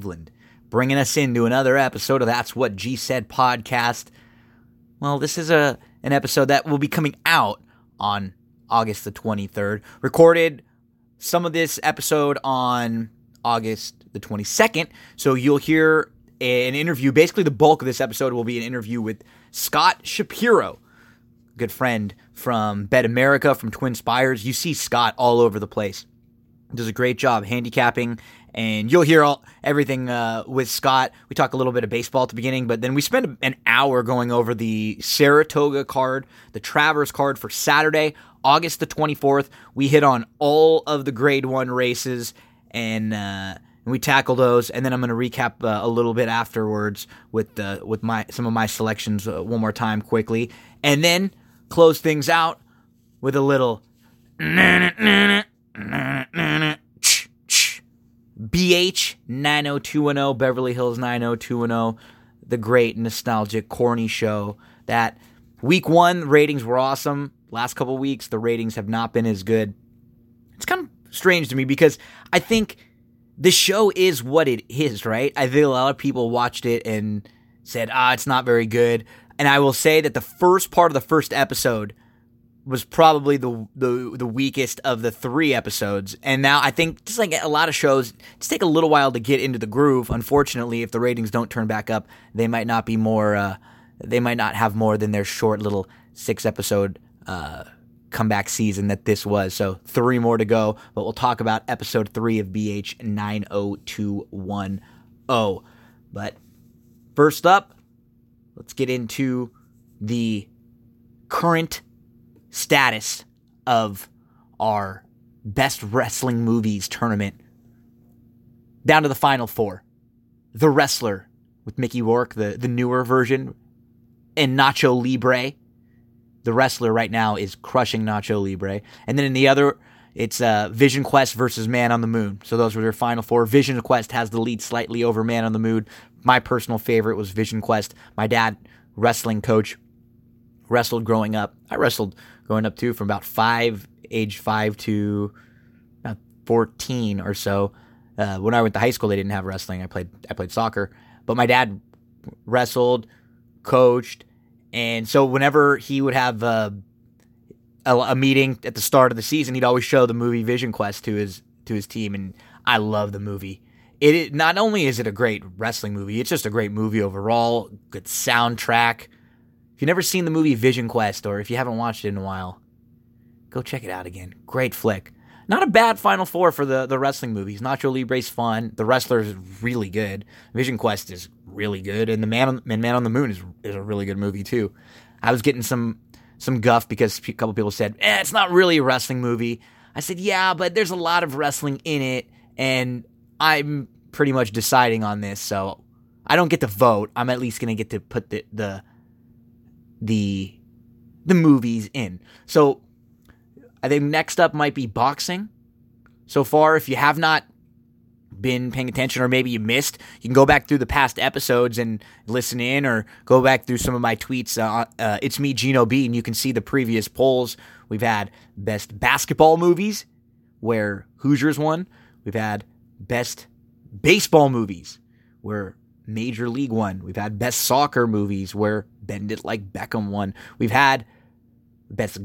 Cleveland bringing us into another episode of That's What G Said podcast. Well, this is a an episode that will be coming out on August the 23rd. Recorded some of this episode on August the 22nd. So you'll hear an interview. Basically, the bulk of this episode will be an interview with Scott Shapiro, good friend from Bet America, from Twin Spires. You see Scott all over the place. Does a great job handicapping, and you'll hear all everything uh, with Scott. We talk a little bit of baseball at the beginning, but then we spend an hour going over the Saratoga card, the Travers card for Saturday, August the 24th. We hit on all of the Grade One races, and uh, we tackle those. And then I'm going to recap uh, a little bit afterwards with with my some of my selections uh, one more time quickly, and then close things out with a little. BH 90210, Beverly Hills 90210, the great nostalgic corny show that week one ratings were awesome. Last couple weeks, the ratings have not been as good. It's kind of strange to me because I think the show is what it is, right? I think a lot of people watched it and said, ah, it's not very good. And I will say that the first part of the first episode was probably the, the the weakest of the three episodes. And now I think just like a lot of shows, it's take a little while to get into the groove. Unfortunately, if the ratings don't turn back up, they might not be more. Uh, they might not have more than their short little six episode uh, comeback season that this was. So three more to go. But we'll talk about episode three of BH nine oh two one oh. But first up, let's get into the current status of our best wrestling movies tournament down to the final four. The Wrestler with Mickey Rourke, the, the newer version, and Nacho Libre. The Wrestler right now is crushing Nacho Libre. And then in the other, it's uh, Vision Quest versus Man on the Moon. So those were their final four. Vision Quest has the lead slightly over Man on the Moon. My personal favorite was Vision Quest. My dad, wrestling coach, wrestled growing up. I wrestled growing up too, from about five, age five to about fourteen or so. Uh, when I went to high school, they didn't have wrestling. I played I played soccer, but my dad wrestled, coached, and so whenever he would have uh, a, a meeting at the start of the season, he'd always show the movie Vision Quest to his to his team, and I love the movie. It, it not only is it a great wrestling movie, it's just a great movie overall. Good soundtrack if you've never seen the movie Vision Quest, or if you haven't watched it in a while, go check it out again. Great flick. Not a bad Final Four for the, the wrestling movies. Nacho Libre's fun. The Wrestler is really good. Vision Quest is really good, and the Man on, Man on the Moon is is a really good movie too. I was getting some some guff because a couple people said, eh, "It's not really a wrestling movie." I said, "Yeah, but there's a lot of wrestling in it, and I'm pretty much deciding on this, so I don't get to vote. I'm at least gonna get to put the the the the movies in. So I think next up might be boxing. So far, if you have not been paying attention or maybe you missed, you can go back through the past episodes and listen in or go back through some of my tweets. Uh, uh, it's me, Gino B, and you can see the previous polls. We've had best basketball movies, where Hoosiers won. We've had best baseball movies, where Major League won. We've had best soccer movies, where Bend It Like Beckham won. We've had best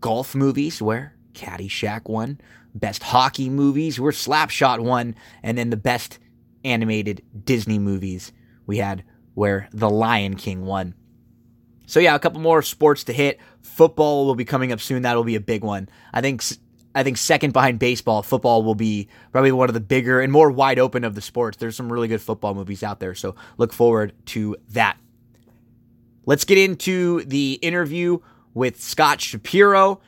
golf movies where Caddyshack won, best hockey movies where Slapshot won, and then the best animated Disney movies we had where The Lion King won. So yeah, a couple more sports to hit. Football will be coming up soon. That'll be a big one. I think I think second behind baseball, football will be probably one of the bigger and more wide open of the sports. There's some really good football movies out there, so look forward to that. Let's get into the interview with Scott Shapiro.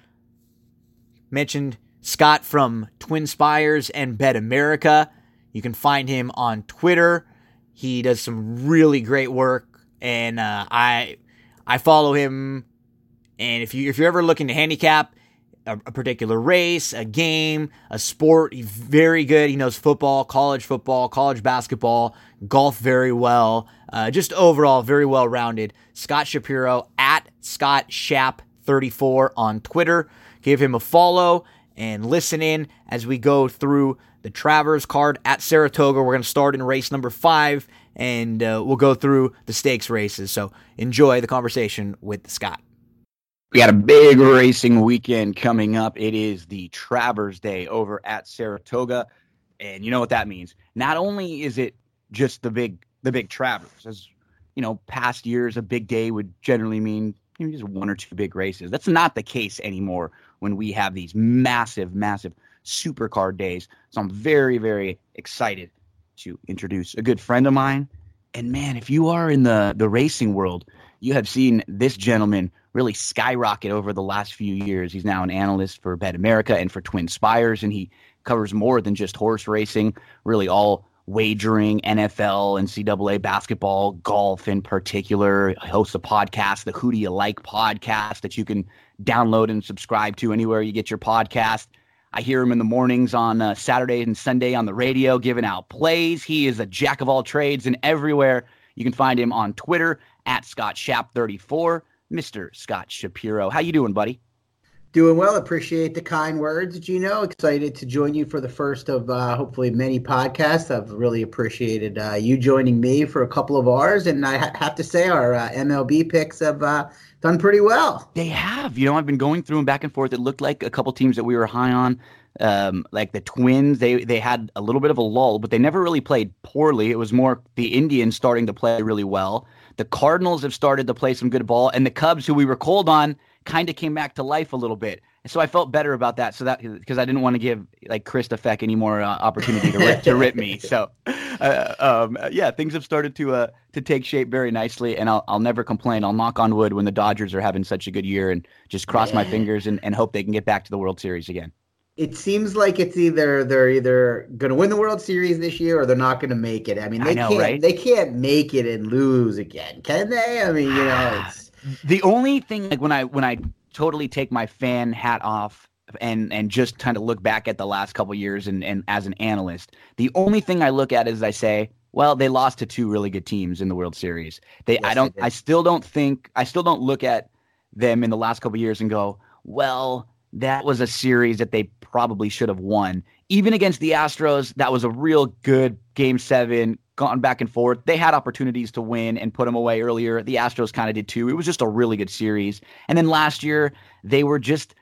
Mentioned Scott from Twin Spires and Bet America. You can find him on Twitter. He does some really great work, and uh, I I follow him. And if you if you're ever looking to handicap, a, a, particular race, a game, a sport. He's very good. He knows football, college football, college basketball, golf very well. Uh, just overall, very well rounded. Scott Shapiro at Scott Shap 34 on Twitter. Give him a follow and listen in as we go through the Travers card at Saratoga. We're going to start in race number five, and uh, we'll go through the stakes races. So enjoy the conversation with Scott. We got a big racing weekend coming up. It is the Travers Day over at Saratoga, and you know what that means. Not only is it just the big the big Travers, as you know, past years a big day would generally mean you know, just one or two big races. That's not the case anymore when we have these massive, massive supercar days. So I'm very, very excited to introduce a good friend of mine. And man, if you are in the the racing world, you have seen this gentleman really skyrocket over the last few years. He's now an analyst for Bet America and for Twin Spires, and he covers more than just horse racing, really all wagering, NFL, NCAA basketball, golf in particular. He hosts a podcast, the Who Do You Like podcast, that you can download and subscribe to anywhere you get your podcast. I hear him in the mornings on uh, Saturday and Sunday on the radio giving out plays. He is a jack of all trades and everywhere. You can find him on Twitter at Scott Shap34. Mr. Scott Shapiro. How you doing, buddy? Doing well. Appreciate the kind words, Gino. Excited to join you for the first of uh, hopefully many podcasts. I've really appreciated uh, you joining me for a couple of hours, and I ha- have to say our uh, MLB picks have uh, done pretty well. They have. You know, I've been going through them back and forth. It looked like a couple teams that we were high on, um, like the Twins. They they had a little bit of a lull, but they never really played poorly. It was more the Indians starting to play really well. The Cardinals have started to play some good ball, and the Cubs, who we were cold on, kind of came back to life a little bit. And so I felt better about that. So that because I didn't want to give like Krista Feck any more uh, opportunity to rip, to rip me. So uh, um, yeah, things have started to uh, to take shape very nicely, and I'll I'll never complain. I'll knock on wood when the Dodgers are having such a good year, and just cross my fingers and, and hope they can get back to the World Series again it seems like it's either they're either going to win the World Series this year or they're not going to make it. I mean, they I know, can't right? they can't make it and lose again, can they? I mean, you know, ah, it's the only thing like when I when I totally take my fan hat off and and just kind of look back at the last couple years and and as an analyst, the only thing I look at is I say, well, they lost to two really good teams in the World Series. They yes, I don't I still don't think I still don't look at them in the last couple years and go, well, that was a series that they probably should have won. Even against the Astros, that was a real good game seven, gone back and forth. They had opportunities to win and put them away earlier. The Astros kind of did too. It was just a really good series. And then last year, they were just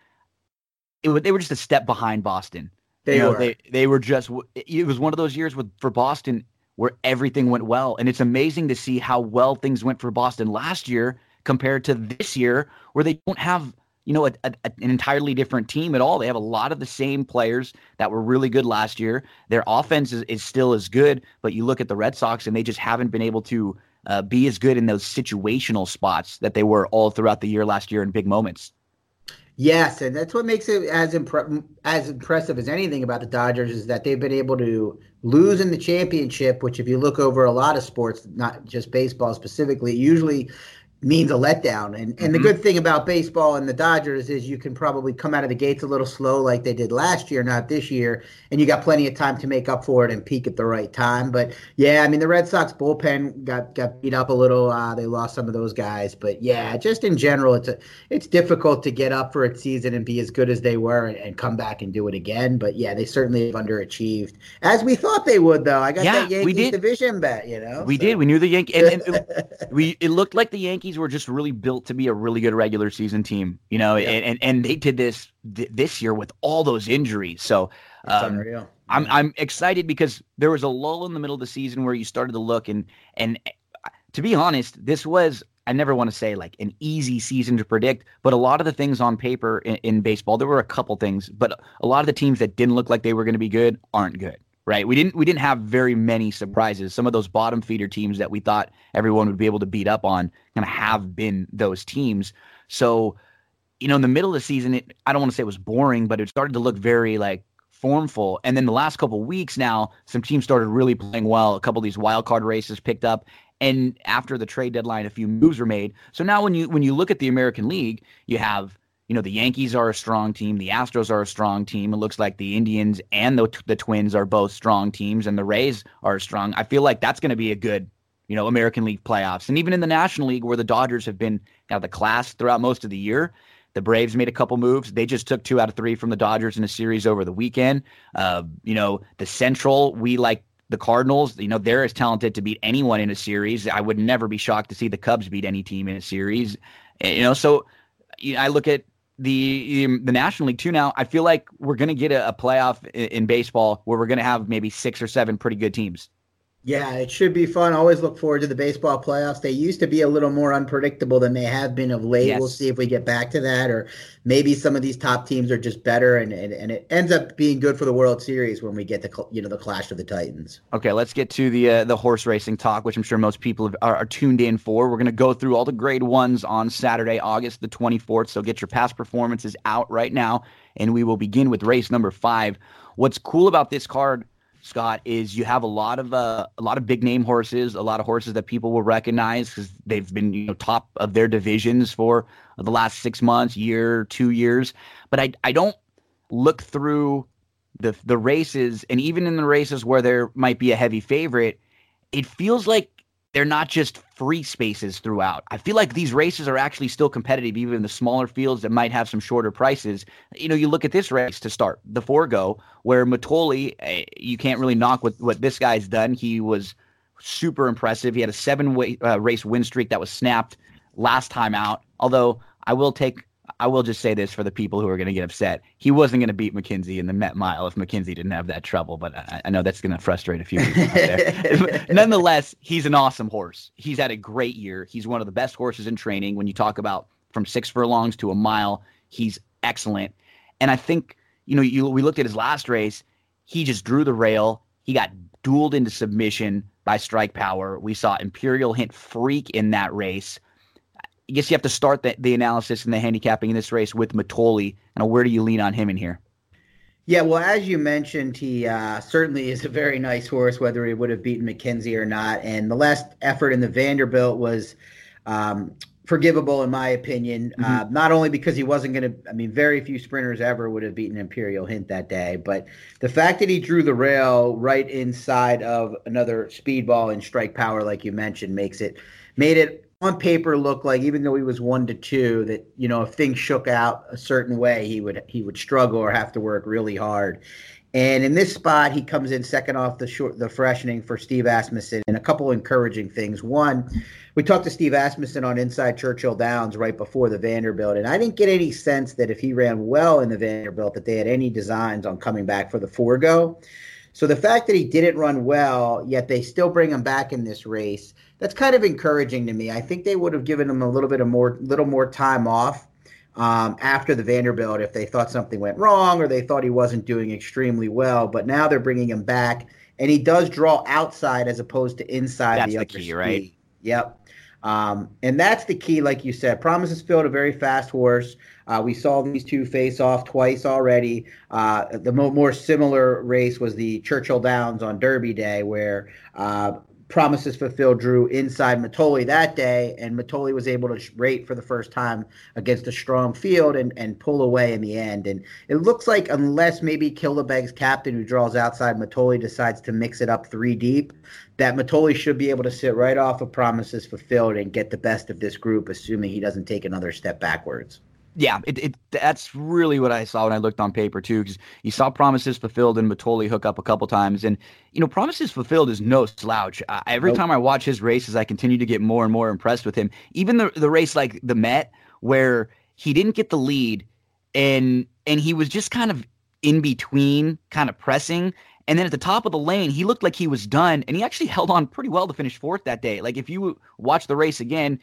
it they were just a step behind Boston. They you know, were. They, they were just it was one of those years with for Boston where everything went well. And it's amazing to see how well things went for Boston last year compared to this year where they don't have you know, a, a, an entirely different team at all. They have a lot of the same players that were really good last year. Their offense is, is still as good, but you look at the Red Sox and they just haven't been able to uh, be as good in those situational spots that they were all throughout the year last year in big moments. Yes, and that's what makes it as impre- as impressive as anything about the Dodgers is that they've been able to lose in the championship. Which, if you look over a lot of sports, not just baseball specifically, usually means a letdown. And and mm-hmm. the good thing about baseball and the Dodgers is you can probably come out of the gates a little slow like they did last year, not this year, and you got plenty of time to make up for it and peak at the right time. But yeah, I mean the Red Sox bullpen got got beat up a little. Uh, they lost some of those guys, but yeah, just in general, it's a it's difficult to get up for a season and be as good as they were and, and come back and do it again. But yeah, they certainly have underachieved as we thought they would. Though I got yeah, that Yankees division bet. You know, we so. did. We knew the Yankees, and, and we it looked like the Yankees Yankees were just really built to be a really good regular season team, you know, yeah. and, and, and they did this th- this year with all those injuries. So um, I'm I'm excited because there was a lull in the middle of the season where you started to look and and uh, to be honest, this was I never want to say like an easy season to predict, but a lot of the things on paper in, in baseball, there were a couple things, but a lot of the teams that didn't look like they were going to be good aren't good right? We didn't we didn't have very many surprises. Some of those bottom feeder teams that we thought everyone would be able to beat up on kind of have been those teams. So, you know, in the middle of the season, it, I don't want to say it was boring, but it started to look very like formful. And then the last couple weeks now, some teams started really playing well. A couple of these wild card races picked up. And after the trade deadline, a few moves were made. So now when you when you look at the American League, you have you know the Yankees are a strong team, the Astros are a strong team. It looks like the Indians and the the Twins are both strong teams, and the Rays are strong. I feel like that's going to be a good, you know, American League playoffs, and even in the National League where the Dodgers have been kind of the class throughout most of the year. The Braves made a couple moves. They just took two out of three from the Dodgers in a series over the weekend. Uh, you know, the Central, we like the Cardinals. You know, they're as talented to beat anyone in a series. I would never be shocked to see the Cubs beat any team in a series. You know, so I look at the um, the National League too. Now, I feel like we're going to get a, a playoff in, in baseball where we're going to have maybe six or seven pretty good teams. Yeah, it should be fun. Always look forward to the baseball playoffs. They used to be a little more unpredictable than they have been of late. Yes. We'll see if we get back to that, or maybe some of these top teams are just better, and, and, and it ends up being good for the World Series when we get the you know the clash of the Titans. Okay, let's get to the uh, the horse racing talk, which I'm sure most people are, are tuned in for. We're going to go through all the Grade Ones on Saturday, August the 24th. So get your past performances out right now, and we will begin with race number five. What's cool about this card? Scott, is you have a lot of uh, a lot of big name horses, a lot of horses that people will recognize because they've been you know top of their divisions for the last six months, year, two years. But I I don't look through the the races, and even in the races where there might be a heavy favorite, it feels like they're not just free spaces throughout. I feel like these races are actually still competitive, even in the smaller fields that might have some shorter prices. You know, you look at this race to start, the Forego, where Mitole, eh, you can't really knock what, what this guy's done. He was super impressive. He had a seven way, uh, race win streak that was snapped last time out. Although I will take I will just say this for the people who are going to get upset. He wasn't going to beat McKinzie in the Met Mile if McKinzie didn't have that trouble, but I, I know that's going to frustrate a few people out there. Nonetheless, he's an awesome horse. He's had a great year. He's one of the best horses in training. When you talk about from six furlongs to a mile, he's excellent. And I think, you know, you, we looked at his last race. He just drew the rail. He got dueled into submission by Strike Power. We saw Imperial Hint freak in that race. I guess you have to start the, the analysis and the handicapping in this race with Mitole. And where do you lean on him in here? Yeah, well, as you mentioned, he uh, certainly is a very nice horse, whether he would have beaten McKinzie or not. And the last effort in the Vanderbilt was um, forgivable, in my opinion. Mm-hmm. Uh, not only because he wasn't going to, I mean, very few sprinters ever would have beaten Imperial Hint that day, but the fact that he drew the rail right inside of another speedball and strike power, like you mentioned, makes it made it on paper looked like even though he was one to two that you know if things shook out a certain way he would he would struggle or have to work really hard. And in this spot he comes in second off the short the freshening for steve asmussen and a couple encouraging things. One we talked to steve asmussen on inside churchill downs right before the vanderbilt and i didn't get any sense that if he ran well in the vanderbilt that they had any designs on coming back for the forego so the fact that he didn't run well, yet they still bring him back in this race, that's kind of encouraging to me. I think they would have given him a little bit of more, little more time off um, after the Vanderbilt if they thought something went wrong or they thought he wasn't doing extremely well. But now they're bringing him back, and he does draw outside as opposed to inside that's the, the key, speed. right? Yep. Um, and that's the key, like you said. Promises Fulfilled a very fast horse. Uh, we saw these two face off twice already. Uh, the mo- more similar race was the Churchill Downs on Derby Day, where uh, Promises Fulfilled drew inside Mitole that day, and Mitole was able to rate for the first time against a strong field and, and pull away in the end. And it looks like, unless maybe Killybegs captain, who draws outside Mitole, decides to mix it up three deep, that Mitole should be able to sit right off of Promises Fulfilled and get the best of this group, assuming he doesn't take another step backwards yeah, it, it that's really what I saw when I looked on paper too, because you saw promises fulfilled and Mitole hook up a couple times, and you know promises fulfilled is no slouch. Uh, every nope. time I watch his races, I continue to get more and more impressed with him. Even the the race like the Met, where he didn't get the lead, and and he was just kind of in between, kind of pressing, and then at the top of the lane, he looked like he was done, and he actually held on pretty well to finish fourth that day. Like if you watch the race again,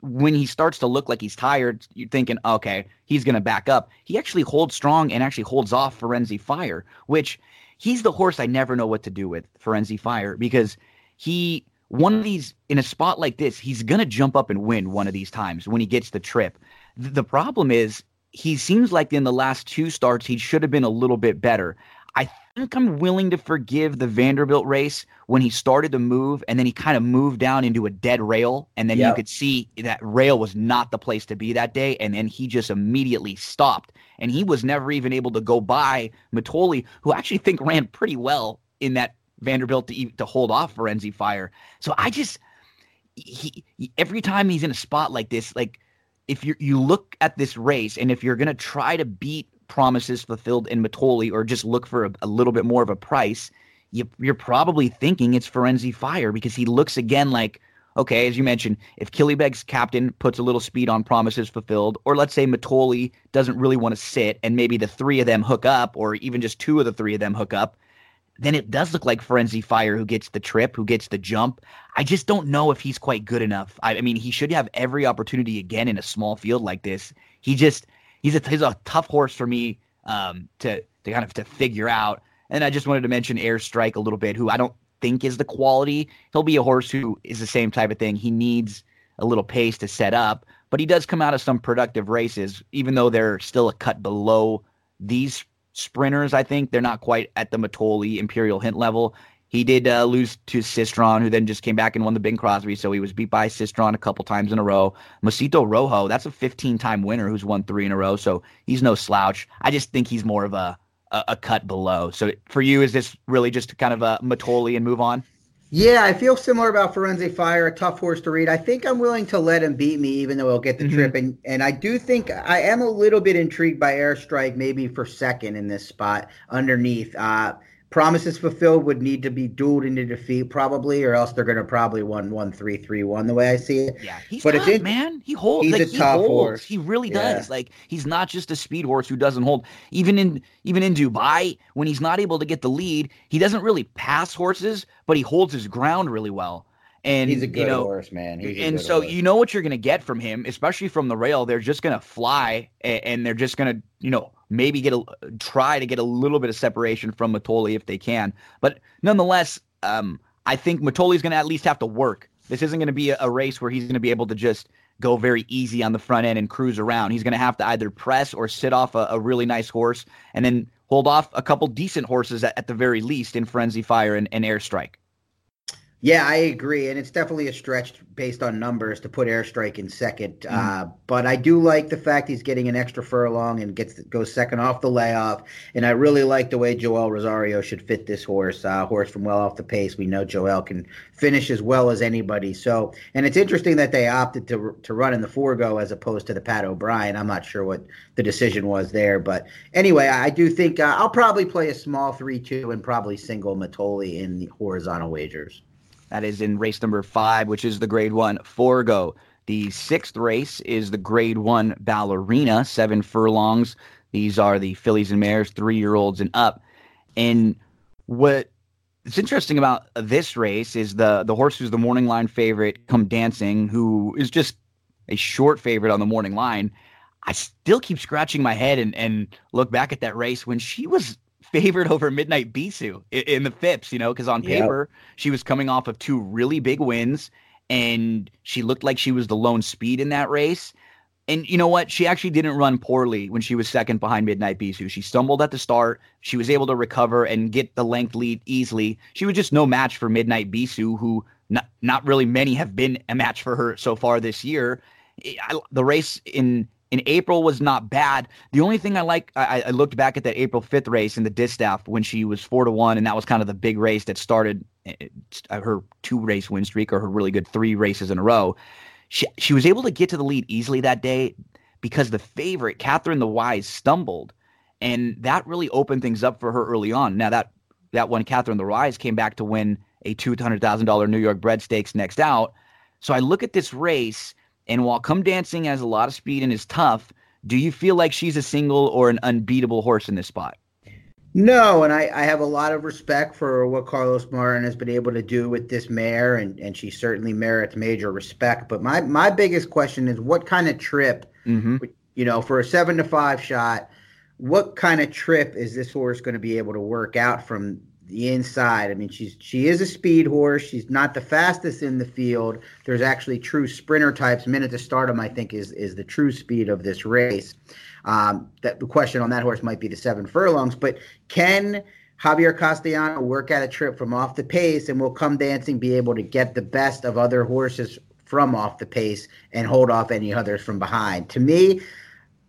when he starts to look like he's tired, you're thinking, okay, he's going to back up. He actually holds strong and actually holds off Firenze Fire, which he's the horse I never know what to do with Firenze Fire because he one of these in a spot like this, he's going to jump up and win one of these times when he gets the trip. The problem is he seems like in the last two starts he should have been a little bit better. I think I'm willing to forgive the Vanderbilt race when he started to move and then he kind of moved down into a dead rail. And then yep. you could see that rail was not the place to be that day. And then he just immediately stopped. And he was never even able to go by Mitole, who I actually think ran pretty well in that Vanderbilt to, to hold off Firenze Fire. So I just, he, he, every time he's in a spot like this, like, if you you look at this race and if you're going to try to beat promises fulfilled in Mitole or just look for a, a little bit more of a price, you, you're probably thinking it's Firenze Fire because he looks again like okay, as you mentioned, if Killybegs captain puts a little speed on promises fulfilled, or let's say Mitole doesn't really want to sit and maybe the three of them hook up, or even just two of the three of them hook up, then it does look like Firenze Fire who gets the trip, who gets the jump. I just don't know if he's quite good enough. I, I mean, he should have every opportunity again in a small field like this. He just he's a he's a tough horse for me um, to to kind of to figure out. And I just wanted to mention Airstrike a little bit, who I don't think is the quality. He'll be a horse who is the same type of thing. He needs a little pace to set up, but he does come out of some productive races, even though they're still a cut below these sprinters. I think they're not quite at the Mitole Imperial Hint level. He did uh, lose to Sistronk, who then just came back and won the Bing Crosby. So he was beat by Sistronk a couple times in a row. Mosito Rojo, that's a 15 time winner who's won three in a row. So he's no slouch. I just think he's more of a, a, a cut below. So for you, is this really just kind of a Mitole and move on? Yeah, I feel similar about Firenze Fire, a tough horse to read. I think I'm willing to let him beat me, even though he'll get the mm-hmm. trip. And and I do think I am a little bit intrigued by Airstrike, maybe for second in this spot underneath. Uh, promises fulfilled would need to be dueled into defeat probably, or else they're going to probably win one three three one the way I see it. Yeah, he's but tough, it's in, man. He holds. He's like, a he tough holds. horse. He really yeah. does. Like he's not just a speed horse who doesn't hold. Even in even in Dubai, when he's not able to get the lead, he doesn't really pass horses, but he holds his ground really well. And he's a good you know, horse, man. and so horse. you know what you're going to get from him, especially from the rail. They're just going to fly, and, and they're just going to, you know, maybe get a try to get a little bit of separation from Mitole if they can. But nonetheless, um, I think Mitole's going to at least have to work. This isn't going to be a, a race where he's going to be able to just go very easy on the front end and cruise around. He's going to have to either press or sit off a, a, really nice horse and then hold off a couple decent horses at, at the very least in Firenze Fire and, and Airstrike. Yeah, I agree, and it's definitely a stretch based on numbers to put Airstrike in 2nd mm-hmm. uh, but I do like the fact he's getting an extra furlong and gets goes second off the layoff, and I really like the way Joel Rosario should fit this horse. Uh, horse from well off the pace. We know Joel can finish as well as anybody. So, and it's interesting that they opted to to run in the Forego as opposed to the Pat O'Brien. I'm not sure what the decision was there, but anyway, I do think uh, I'll probably play a small three-two and probably single Mitole in the horizontal wagers. That is in race number five, which is the grade one Forego. The sixth race is the grade one ballerina, seven furlongs. These are the fillies and mares, three year olds and up. And what it's interesting about this race is the the horse who's the morning line favorite, Come Dancing, who is just a short favorite on the morning line. I still keep scratching my head and, and look back at that race when she was favored over Midnight Bisou in, in the Phipps, you know, because on paper yep. she was coming off of two really big wins and she looked like she was the lone speed in that race. And you know what? She actually didn't run poorly when she was second behind Midnight Bisou. She stumbled at the start. She was able to recover and get the length lead easily. She was just no match for Midnight Bisou, who not, not really many have been a match for her so far this year. I, the race in in April was not bad. The only thing I like, I, I looked back at that April 5th race in the distaff when she was four to one, and that was kind of the big race that started eh, eh, her two race win streak or her really good three races in a row. She, she was able to get to the lead easily that day because the favorite, Catherine the Wise, stumbled. And that really opened things up for her early on. Now, that, that one, Catherine the Wise, came back to win a $200,000 New York bred stakes next out. So I look at this race and while Come Dancing has a lot of speed and is tough, do you feel like she's a single or an unbeatable horse in this spot? No, and I, I have a lot of respect for what Carlos Martin has been able to do with this mare, and, and she certainly merits major respect. But my, my biggest question is what kind of trip, mm-hmm. you know, for a seven to five shot, what kind of trip is this horse going to be able to work out from the inside. I mean, she's she is a speed horse. She's not the fastest in the field. There's actually true sprinter types. Minit to Stardom, I think, is is the true speed of this race. Um, that the question on that horse might be the seven furlongs, but can Javier Castellano work at a trip from off the pace, and will come dancing be able to get the best of other horses from off the pace and hold off any others from behind? To me,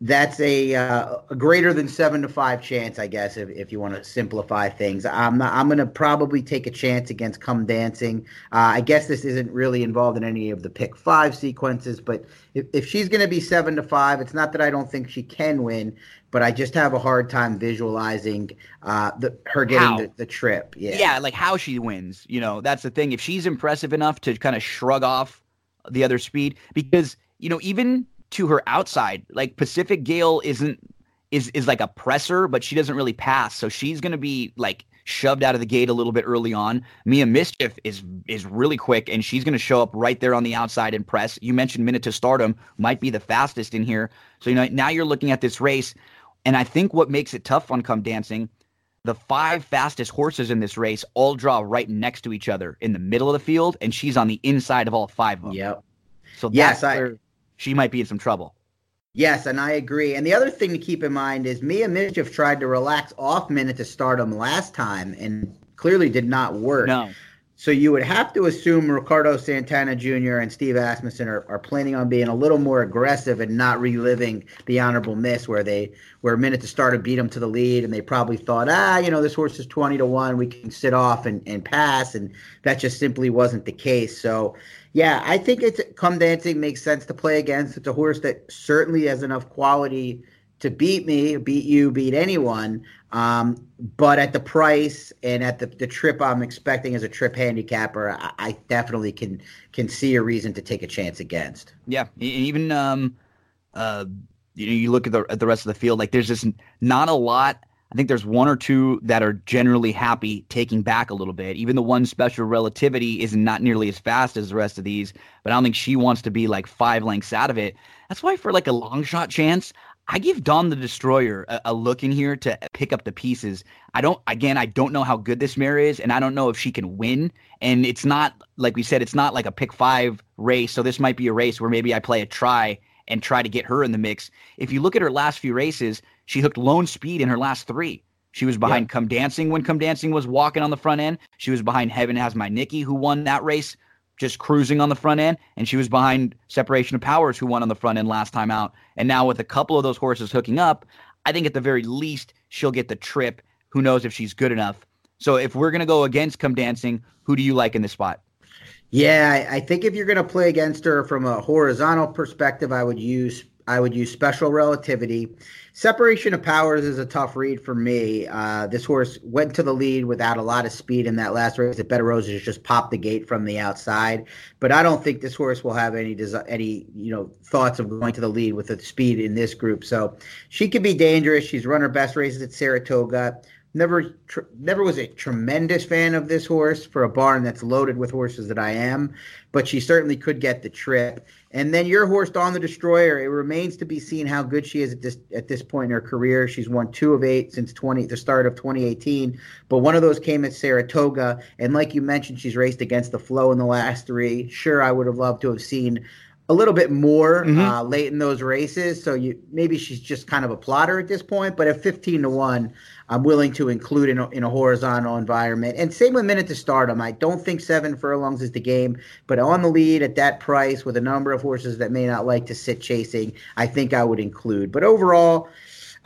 that's a, uh, a greater than seven to five chance, I guess, if, if you want to simplify things. I'm not, I'm going to probably take a chance against Come Dancing. Uh, I guess this isn't really involved in any of the pick five sequences, but if, if she's going to be seven to five, it's not that I don't think she can win, but I just have a hard time visualizing uh, the, her getting the, the, trip. Yeah. yeah, like how she wins. You know, that's the thing. If she's impressive enough to kind of shrug off the other speed, because you know even to her outside. Like Pacific Gale isn't is is like a presser, but she doesn't really pass. So she's gonna be like shoved out of the gate a little bit early on. Mia Mischief is is really quick and she's going to show up right there on the outside and press. You mentioned Minit to Stardom might be the fastest in here. So you know now you're looking at this race and I think what makes it tough on come dancing the five fastest horses in this race all draw right next to each other in the middle of the field and she's on the inside of all five of them. Yep. So yes, I she might be in some trouble. Yes, and I agree. And the other thing to keep in mind is Mia Mischief tried to relax off Minit to Stardom last time and clearly did not work. No. So you would have to assume Ricardo Santana Jr. and Steve Asmussen are, are planning on being a little more aggressive and not reliving the honorable miss where they where a minute to start beat them to the lead and they probably thought, ah, you know, this horse is twenty to one, we can sit off and, and pass, and that just simply wasn't the case. So yeah, I think it's come dancing makes sense to play against. It's a horse that certainly has enough quality to beat me, beat you, beat anyone. Um, but at the price and at the, the trip I'm expecting as a trip handicapper, I, I, definitely can can see a reason to take a chance against. Yeah, even um, uh, you know, you look at the at the rest of the field, like there's just not a lot I think there's one or two that are generally happy taking back a little bit. Even the one special relativity is not nearly as fast as the rest of these, but I don't think she wants to be like five lengths out of it. That's why for like a long shot chance, I give Dawn the Destroyer a, a, look in here to pick up the pieces. I don't, again, I don't know how good this mare is, and I don't know if she can win. And it's not, like we said, it's not like a pick five race. So this might be a race where maybe I play a try and try to get her in the mix. If you look at her last few races, she hooked lone speed in her last three. She was behind Come Dancing when Come Dancing was walking on the front end. She was behind Heaven Has My Nikki, who won that race, just cruising on the front end. And she was behind Separation of Powers, who won on the front end last time out. And now with a couple of those horses hooking up, I think at the very least she'll get the trip. Who knows if she's good enough? So if we're gonna go against Come Dancing, who do you like in this spot? Yeah, I think if you're going to play against her from a horizontal perspective, I would use I would use special relativity. Separation of powers is a tough read for me. Uh, this horse went to the lead without a lot of speed in that last race. At Better Roses just popped the gate from the outside, but I don't think this horse will have any any you know thoughts of going to the lead with the speed in this group. So she could be dangerous. She's run her best races at Saratoga. Never, tr- never was a tremendous fan of this horse for a barn that's loaded with horses that I am, but she certainly could get the trip. And then your horse, Dawn the Destroyer. It remains to be seen how good she is at this at this point in her career. She's won two of eight since twenty the start of 2018, but one of those came at Saratoga. And like you mentioned, she's raced against the flow in the last three. Sure, I would have loved to have seen a little bit more mm-hmm. uh, late in those races. So you maybe she's just kind of a plotter at this point. But at 15 to one, I'm willing to include in a, in a horizontal environment. And same with Minit to Stardom. I don't think seven furlongs is the game, but on the lead at that price with a number of horses that may not like to sit chasing, I think I would include. But overall,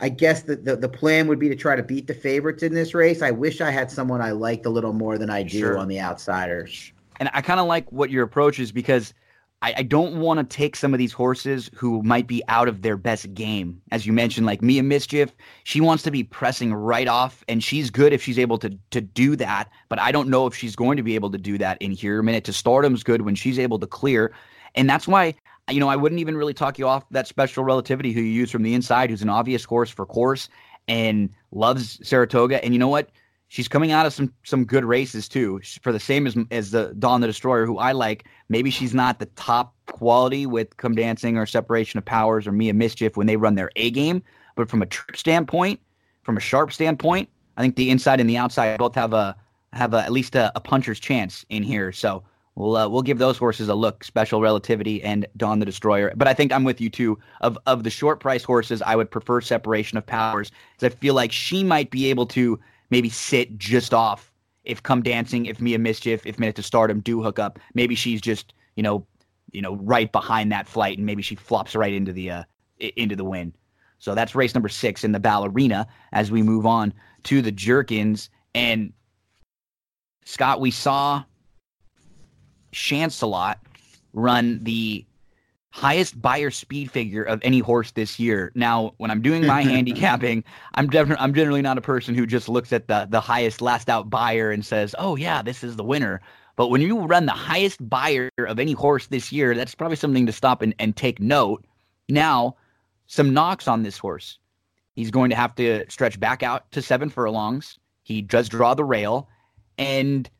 I guess the, the, the plan would be to try to beat the favorites in this race. I wish I had someone I liked a little more than I do sure. on the outsiders. And I kind of like what your approach is because – I, I don't want to take some of these horses who might be out of their best game. As you mentioned, like Mia Mischief, she wants to be pressing right off, and she's good if she's able to to do that. But I don't know if she's going to be able to do that in here. Minit to Stardom's good when she's able to clear, and that's why you know I wouldn't even really talk you off that special relativity who you use from the inside, who's an obvious horse for course and loves Saratoga. And you know what? She's coming out of some some good races too for the same as as the Dawn the Destroyer, who I like. Maybe she's not the top quality with Come Dancing or Separation of Powers or Mia Mischief when they run their A game, but from a trip standpoint, from a sharp standpoint, I think the inside and the outside both have a have a, at least a, a, puncher's chance in here. So we'll uh, we'll give those horses a look. Special Relativity and Dawn the Destroyer. But I think I'm with you too. Of of the short price horses, I would prefer Separation of Powers because I feel like she might be able to maybe sit just off if come dancing, if Mia Mischief, if Minit to Stardom do hook up, maybe she's just you know, you know, right behind that flight, and maybe she flops right into the uh, into the win. So that's race number six in the ballerina as we move on to the jerkins. And Scott, we saw Shancelot run the highest Beyer speed figure of any horse this year. Now, when I'm doing my handicapping, I'm definitely I'm generally not a person who just looks at the the highest last out Beyer and says, "Oh yeah, this is the winner." But when you run the highest Beyer of any horse this year, that's probably something to stop and, and take note. Now, some knocks on this horse. He's going to have to stretch back out to seven furlongs. He does draw the rail. And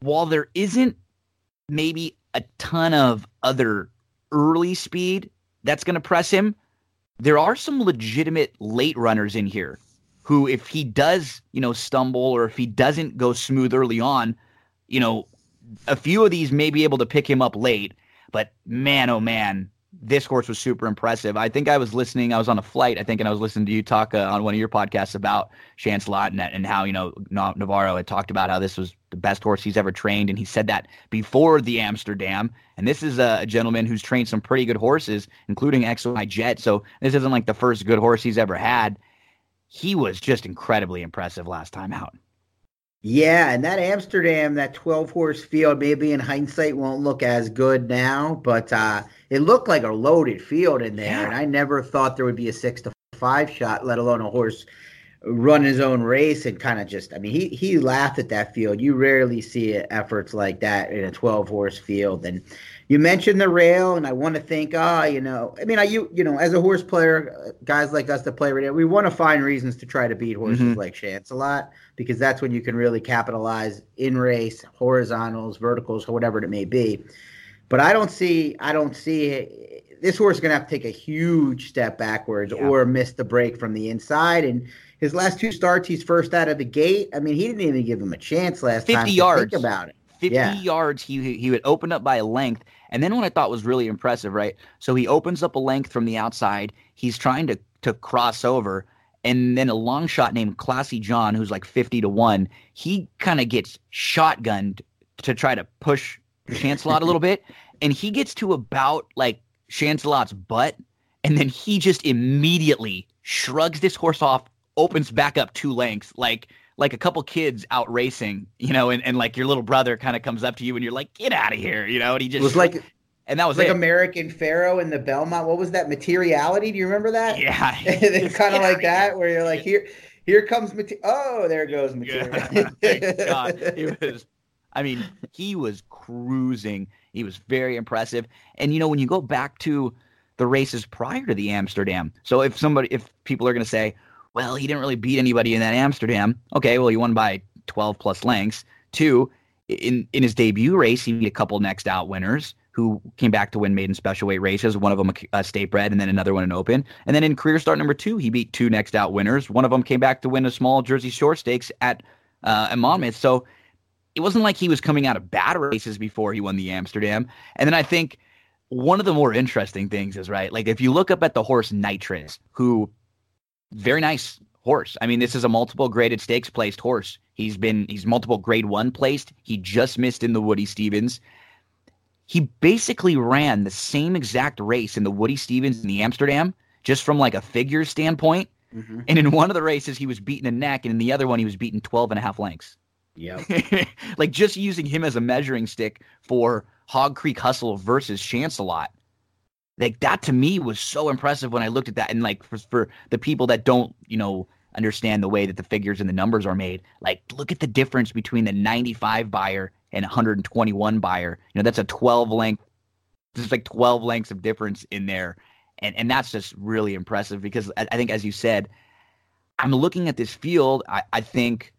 while there isn't maybe a ton of other early speed that's going to press him, there are some legitimate late runners in here who, if he does, you know, stumble or if he doesn't go smooth early on, you know, a few of these may be able to pick him up late. But man, oh man, this horse was super impressive. I think I was listening. I was on a flight, I think, and I was listening to you talk uh, on one of your podcasts about Shancelot and, and how you know Navarro had talked about how this was the best horse he's ever trained, and he said that before the Amsterdam. And this is a, gentleman who's trained some pretty good horses, including XY Jet. So this isn't like the first good horse he's ever had. He was just incredibly impressive last time out. Yeah, and that Amsterdam, that 12 horse field, maybe in hindsight won't look as good now, but uh, it looked like a loaded field in there. Yeah. And I never thought there would be a six to five shot, let alone a horse run his own race and kind of just I mean he he laughed at that field. You rarely see efforts like that in a 12 horse field and you mentioned the rail and I want to think ah you know I mean I you you know as a horse player guys like us that play radio we want to find reasons to try to beat horses mm-hmm. like lot because that's when you can really capitalize in race horizontals verticals whatever it may be. But I don't see I don't see this horse is going to have to take a huge step backwards yeah. or miss the break from the inside and his last two starts, he's first out of the gate. I mean, he didn't even give him a chance last 50 time. Fifty yards. Think about it. 50 yeah. yards. He he would open up by a length. And then what I thought was really impressive, right? So he opens up a length from the outside. He's trying to to cross over. And then a long shot named Classy John, who's like 50 to 1, he kind of gets shotgunned to try to push Shancelot a little bit. And he gets to about like Shancelot's butt. And then he just immediately shrugs this horse off opens back up two lengths, like like a couple kids out racing, you know, and, and like your little brother kind of comes up to you and you're like, get out of here, you know, and he just it was like and that was like it. American Pharoah in the Belmont. What was that materiality? Do you remember that? Yeah, it's kind of like that where you're like here. Here comes material. Oh, there goes material. God, it was. I mean, he was cruising. He was very impressive. And you know, when you go back to the races prior to the Amsterdam, so if somebody, if people are going to say, well, he didn't really beat anybody in that Amsterdam. Okay, well, he won by 12 plus lengths. Two, in, in his debut race, he beat a couple next out winners who came back to win maiden special weight races, one of them a, state bred and then another one an open. And then in career start number two, he beat two next out winners. One of them came back to win a small Jersey Shore Stakes at, uh, at Monmouth. So it wasn't like he was coming out of bad races before he won the Amsterdam. And then I think one of the more interesting things is, right, like if you look up at the horse Nitrous, who very nice horse. I mean, this is a multiple graded stakes placed horse. He's been he's multiple grade one placed. He just missed in the Woody Stevens. He basically ran the same exact race in the Woody Stevens in the Amsterdam, just from like a figure standpoint. Mm-hmm. And in one of the races, he was beaten a neck, and in the other one, he was beaten 12 and a half lengths. Yeah. like just using him as a measuring stick for Hog Creek Hustle versus Shancelot like that to me was so impressive when I looked at that. And like for, for the people that don't, you know, understand the way that the figures and the numbers are made, like look at the difference between the 95 Beyer and 121 Beyer. You know, that's a 12 length, there's like 12 lengths of difference in there. And, and that's just really impressive because I, I think, as you said, I'm looking at this field. I, I think,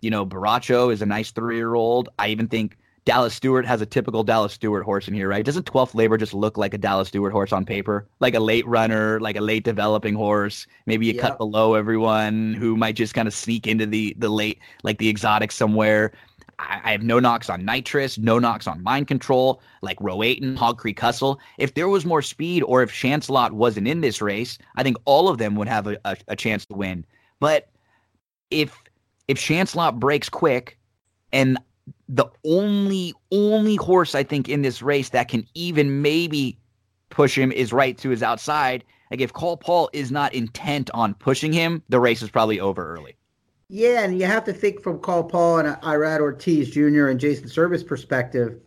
you know, Baracho is a nice three year old. I even think Dallas Stewart has a typical Dallas Stewart horse in here, right? Doesn't 12th Labor just look like a Dallas Stewart horse on paper? Like a late runner, like a late developing horse, maybe a yep. cut below everyone who might just kind of sneak into the the late, like the exotic somewhere. I, I have no knocks on Nitrous, no knocks on Mind Control, like Rowayton, Hog Creek Hustle. If there was more speed or if Shancelot wasn't in this race, I think all of them would have a, a, a chance to win. But if if Shancelot breaks quick and the only only horse I think in this race that can even maybe push him is right to his outside. Like if Call Paul is not intent on pushing him, the race is probably over early. Yeah, and you have to think from Call Paul and uh, Irad Ortiz Jr. and Jason Servis perspective.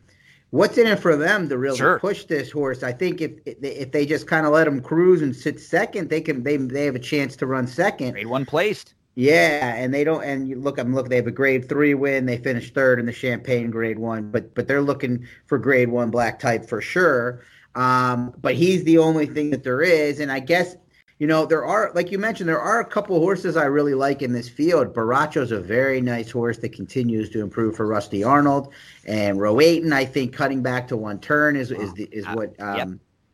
What's in it for them to really Sure. push this horse? I think if if they just kind of let him cruise and sit second, they can they they have a chance to run second. Grade one placed. Yeah, and they don't. And you look, I'm looking. They have a Grade Three win. They finished third in the Champagne Grade One, but but they're looking for Grade One black type for sure. Um, but he's the only thing that there is, and I guess you know there are, like you mentioned, there are a couple horses I really like in this field. Baracho's a very nice horse that continues to improve for Rusty Arnold, and Roaten, I think, cutting back to one turn is is the, is what um, Yep.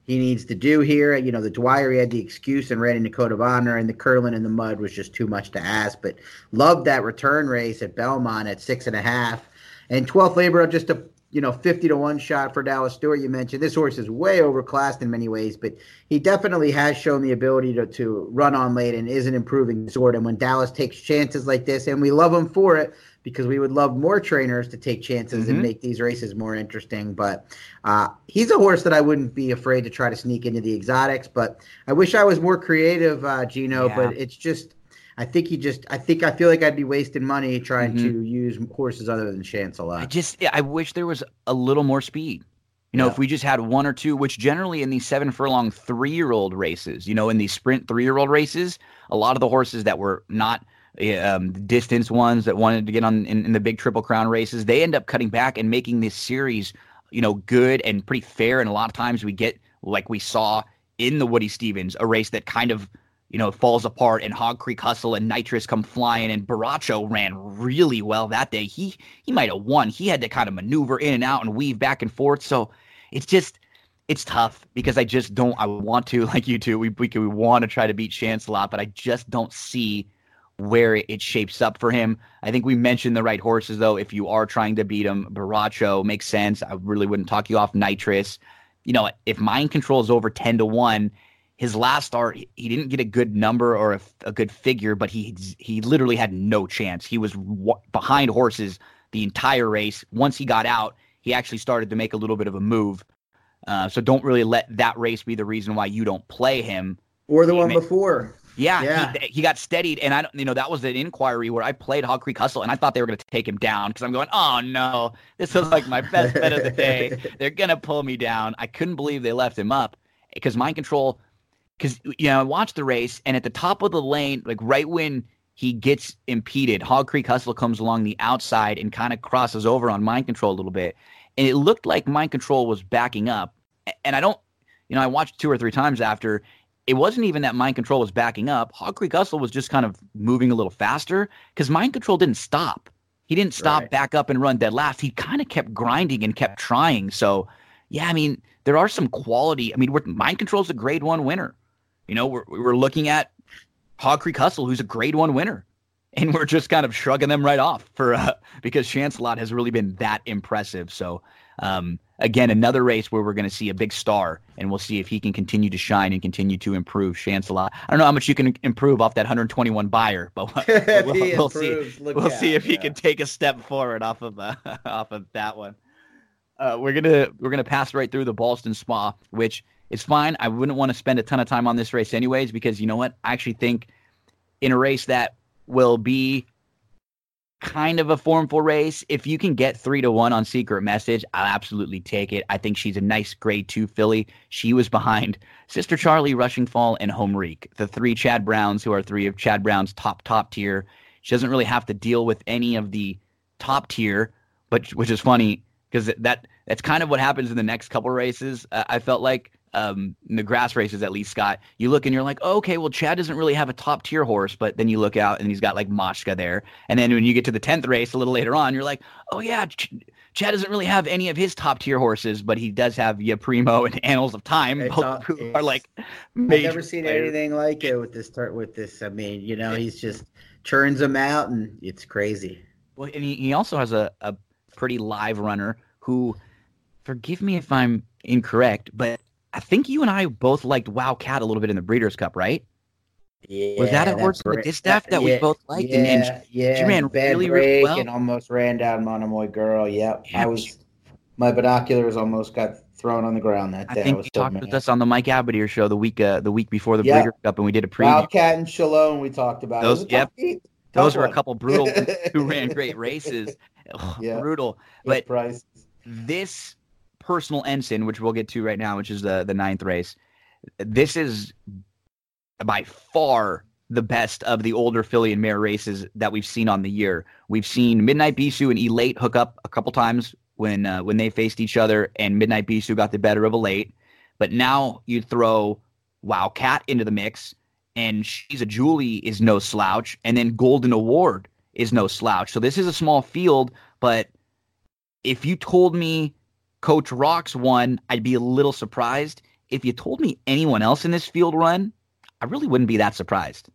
He needs to do here. You know, the Dwyer he had the excuse and ran into Code of Honor, and the Curlin in the mud was just too much to ask. But loved that return race at Belmont at six and a half, and twelfth labor of just a you know fifty to one shot for Dallas Stewart. You mentioned this horse is way overclassed in many ways, but he definitely has shown the ability to to run on late and is an improving sort. And when Dallas takes chances like this, and we love him for it. Because we would love more trainers to take chances Mhm. and make these races more interesting. But uh, he's a horse that I wouldn't be afraid to try to sneak into the exotics, but I wish I was more creative, uh, Gino. Yeah. But it's just, I think he just, I think I feel like I'd be wasting money trying Mhm. to use horses other than Chance a I lot. just I wish there was a little more speed. You know, Yeah. if we just had one or two, which generally in these seven furlong three year old races, you know, in these sprint three year old races, a lot of the horses that were not um, distance ones that wanted to get on in, in the big triple crown races, they end up cutting back and making this series, you know, good and pretty fair. And a lot of times we get like we saw in the Woody Stevens, a race that kind of you know, falls apart and Hog Creek Hustle and Nitrous come flying and Baracho ran really well that day. He he might have won. He had to kind of maneuver in and out and weave back and forth. So it's just it's tough because I just don't I want to like you two we we, we want to try to beat Shancelot, but I just don't see where it, shapes up for him. I think we mentioned the right horses though. If you are trying to beat him, Baracho makes sense. I really wouldn't talk you off Nitrous. You know, if mind control is over ten to one, his last start he- didn't get a good number or a, a good figure, but he he literally had no chance. He was w- behind horses the entire race. Once he got out, he actually started to make a little bit of a move. Uh, so don't really let that race be the reason why you don't play him. Or the one before. Yeah, Yeah. He, he got steadied, and I don't, you know, that was an inquiry where I played Hog Creek Hustle, and I thought they were going to take him down because I'm going, oh no, this is like my best bet of the day. They're going to pull me down. I couldn't believe they left him up because mind control. Because you know, I watched the race, and at the top of the lane, like right when he gets impeded, Hog Creek Hustle comes along the outside and kind of crosses over on mind control a little bit, and it looked like mind control was backing up. And I don't, you know, I watched two or three times after, it wasn't even that mind control was backing up. Hog Creek Hustle was just kind of moving a little faster because mind control didn't stop. He didn't stop, Right. back up, and run dead last. He kind of kept grinding and kept trying. So, yeah, I mean, there are some quality. I mean, we're, mind control's a grade one winner. You know, we're, we're looking at Hog Creek Hustle, who's a grade one winner. And we're just kind of shrugging them right off for uh, because Shancelot has really been that impressive. So um, again, another race where we're going to see a big star, and we'll see if he can continue to shine and continue to improve. Shancelot. I don't know how much you can improve off that 121 Beyer, but we'll, we'll, we'll see. improves, We'll out, see if he can take a step forward off of uh, off of that one. Uh, we're gonna we're gonna pass right through the Ballston Spa, which is fine. I wouldn't want to spend a ton of time on this race anyways, because you know what? I actually think in a race that will be kind of a formful race, if you can get three to one on Secret Message, I'll absolutely take it. I think she's a nice grade two filly. She was behind Sister Charlie, Rushing Fall, and Homerique, the three Chad Browns, who are three of Chad Brown's top top tier. She doesn't really have to deal with any of the top tier, but which is funny because that that's kind of what happens in the next couple races. Uh, I felt like um, in the grass races, at least, Scott, you look and you're like, oh, okay, well, Chad doesn't really have a top tier horse, but then you look out and he's got like Machka there, and then when you get to the tenth race a little later on, you're like, oh yeah, Ch- Chad doesn't really have any of his top tier horses, but he does have Ya Primo and Annals of Time, both who are like I've major. never seen players. anything like it with this start with this. I mean, you know, he's just churns them out and it's crazy. Well, and he, he also has a, a pretty live runner who, forgive me if I'm incorrect, but I think you and I both liked Wow Cat a little bit in the Breeders' Cup, right? Yeah, Was that a horse bra- distaff that we yeah, both liked? Yeah, And- and yeah, she ran really, really well. and almost ran down Monomoy Girl. Yep, Yeah, I was. My binoculars almost got thrown on the ground that day. I think was you talked mad. with us on the Mike Abadir show the week uh, the week before the Yeah. Breeders' Cup, and we did a preview. Wow Cat and Shalom, we talked about. Those- was a tough yep. Those Tough were a couple brutal who ran great races. Yeah. Brutal. But this personal ensign, which we'll get to right now, which is the the ninth race, this is by far the best of the older filly and mare races that we've seen on the year. We've seen Midnight Bisou and Elate hook up a couple times when uh, when they faced each other, and Midnight Bisou got the better of Elate. But now you throw Wow Cat into the mix, and she's a Julie is no slouch, and then Golden Award is no slouch. So this is a small field, but if you told me Coach Rocks won, I'd be a little surprised. If you told me anyone else in this field run, I really wouldn't be that surprised.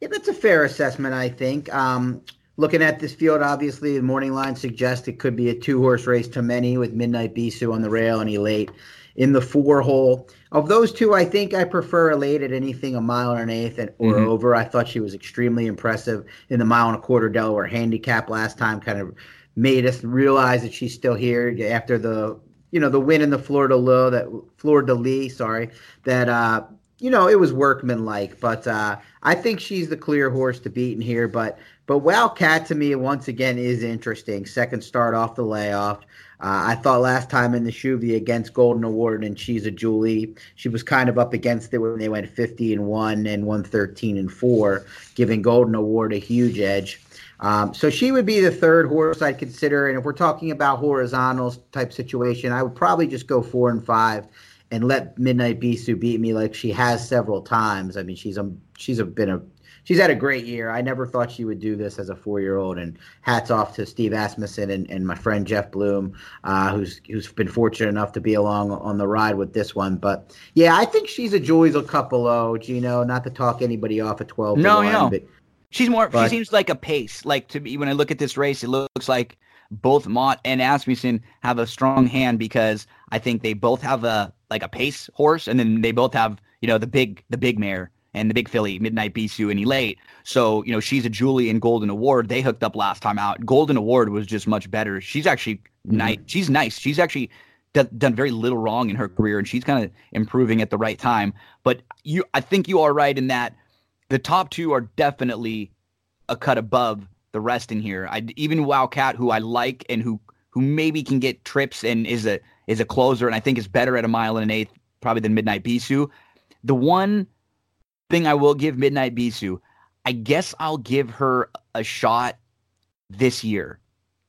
Yeah, that's a fair assessment, I think. Um, looking at this field, obviously, the morning line suggests it could be a two horse race to many with Midnight Bisou on the rail and Elate in the four hole. Of those two, I think I prefer Elate at anything a mile and an eighth and, or Mhm. over. I thought she was extremely impressive in the mile and a quarter Delaware handicap last time, kind of made us realize that she's still here after the you know the win in the Florida low that Florida Lee, sorry, that uh you know it was workmanlike, but uh I think she's the clear horse to beat in here. But but Wow Cat to me once again is interesting. Second start off the layoff. Uh, I thought last time in the Shuvee against Golden Award and she's a Julie, she was kind of up against it when they went 50 and one and 113 and four, giving Golden Award a huge edge. Um, so she would be the third horse I'd consider. And if we're talking about horizontals type situation, I would probably just go four and five and let Midnight Bisou beat me like she has several times. I mean, she's a she's a, been a she's had a great year. I never thought she would do this as a four year old. And hats off to Steve Asmussen and, and my friend Jeff Bloom, uh, who's who's been fortunate enough to be along on the ride with this one. But yeah, I think she's a Julie's a couple low, Gino. Not to talk anybody off at twelve. to No, one, no. but She's more. But- she seems like a pace. Like to me, when I look at this race, it looks like both Mott and Asmussen have a strong hand because I think they both have a like a pace horse, and then they both have you know the big the big mare and the big filly, Midnight Bisou and Elate. So you know she's a Julie and Golden Award. They hooked up last time out. Golden Award was just much better. She's actually nice. Mm-hmm. She's nice. She's actually done, done very little wrong in her career, and she's kind of improving at the right time. But you, I think you are right in that the top two are definitely a cut above the rest in here. I even Wow Cat, who I like and who who maybe can get trips and is a is a closer, and I think is better at a mile and an eighth probably than Midnight Bisou. The one thing I will give Midnight Bisou, I guess I'll give her a shot this year,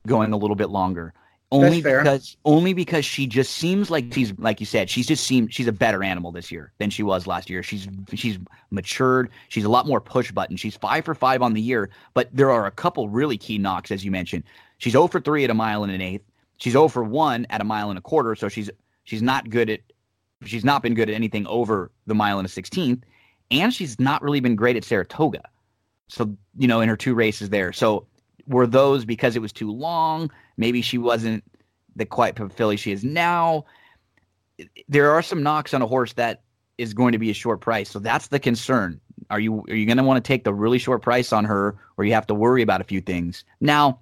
going a little bit longer. Only because only because she just seems like she's like you said, she's just seemed she's a better animal this year than she was last year. She's she's matured. She's a lot more push button. She's five for five on the year, but there are a couple really key knocks, as you mentioned. She's 0 for three at a mile and an eighth. She's 0 for one at a mile and a quarter. So she's she's not good at she's not been good at anything over the mile and a sixteenth, and she's not really been great at Saratoga. So you know, in her two races there. So were those because it was too long? Maybe she wasn't the quite filly she is now. There are some knocks on a horse that is going to be a short price. So that's the concern. Are you are you going to want to take the really short price on her, or you have to worry about a few things? Now,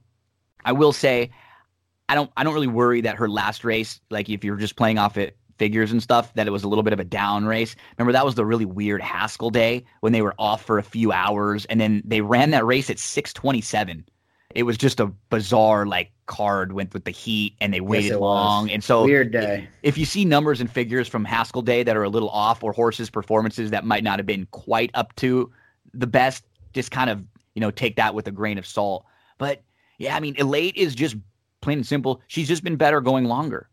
I will say, I don't I don't really worry that her last race, like if you're just playing off it figures and stuff, that it was a little bit of a down race. Remember that was the really weird Haskell day when they were off for a few hours, and then they ran that race at six twenty seven. It was just a bizarre like card went with the heat, and they waited it was. long, and so weird day. if you see numbers and figures from Haskell Day that are a little off, or horses' performances that might not have been quite up to the best, just kind of you know take that with a grain of salt. But yeah, I mean, Elate is just plain and simple. She's just been better going longer.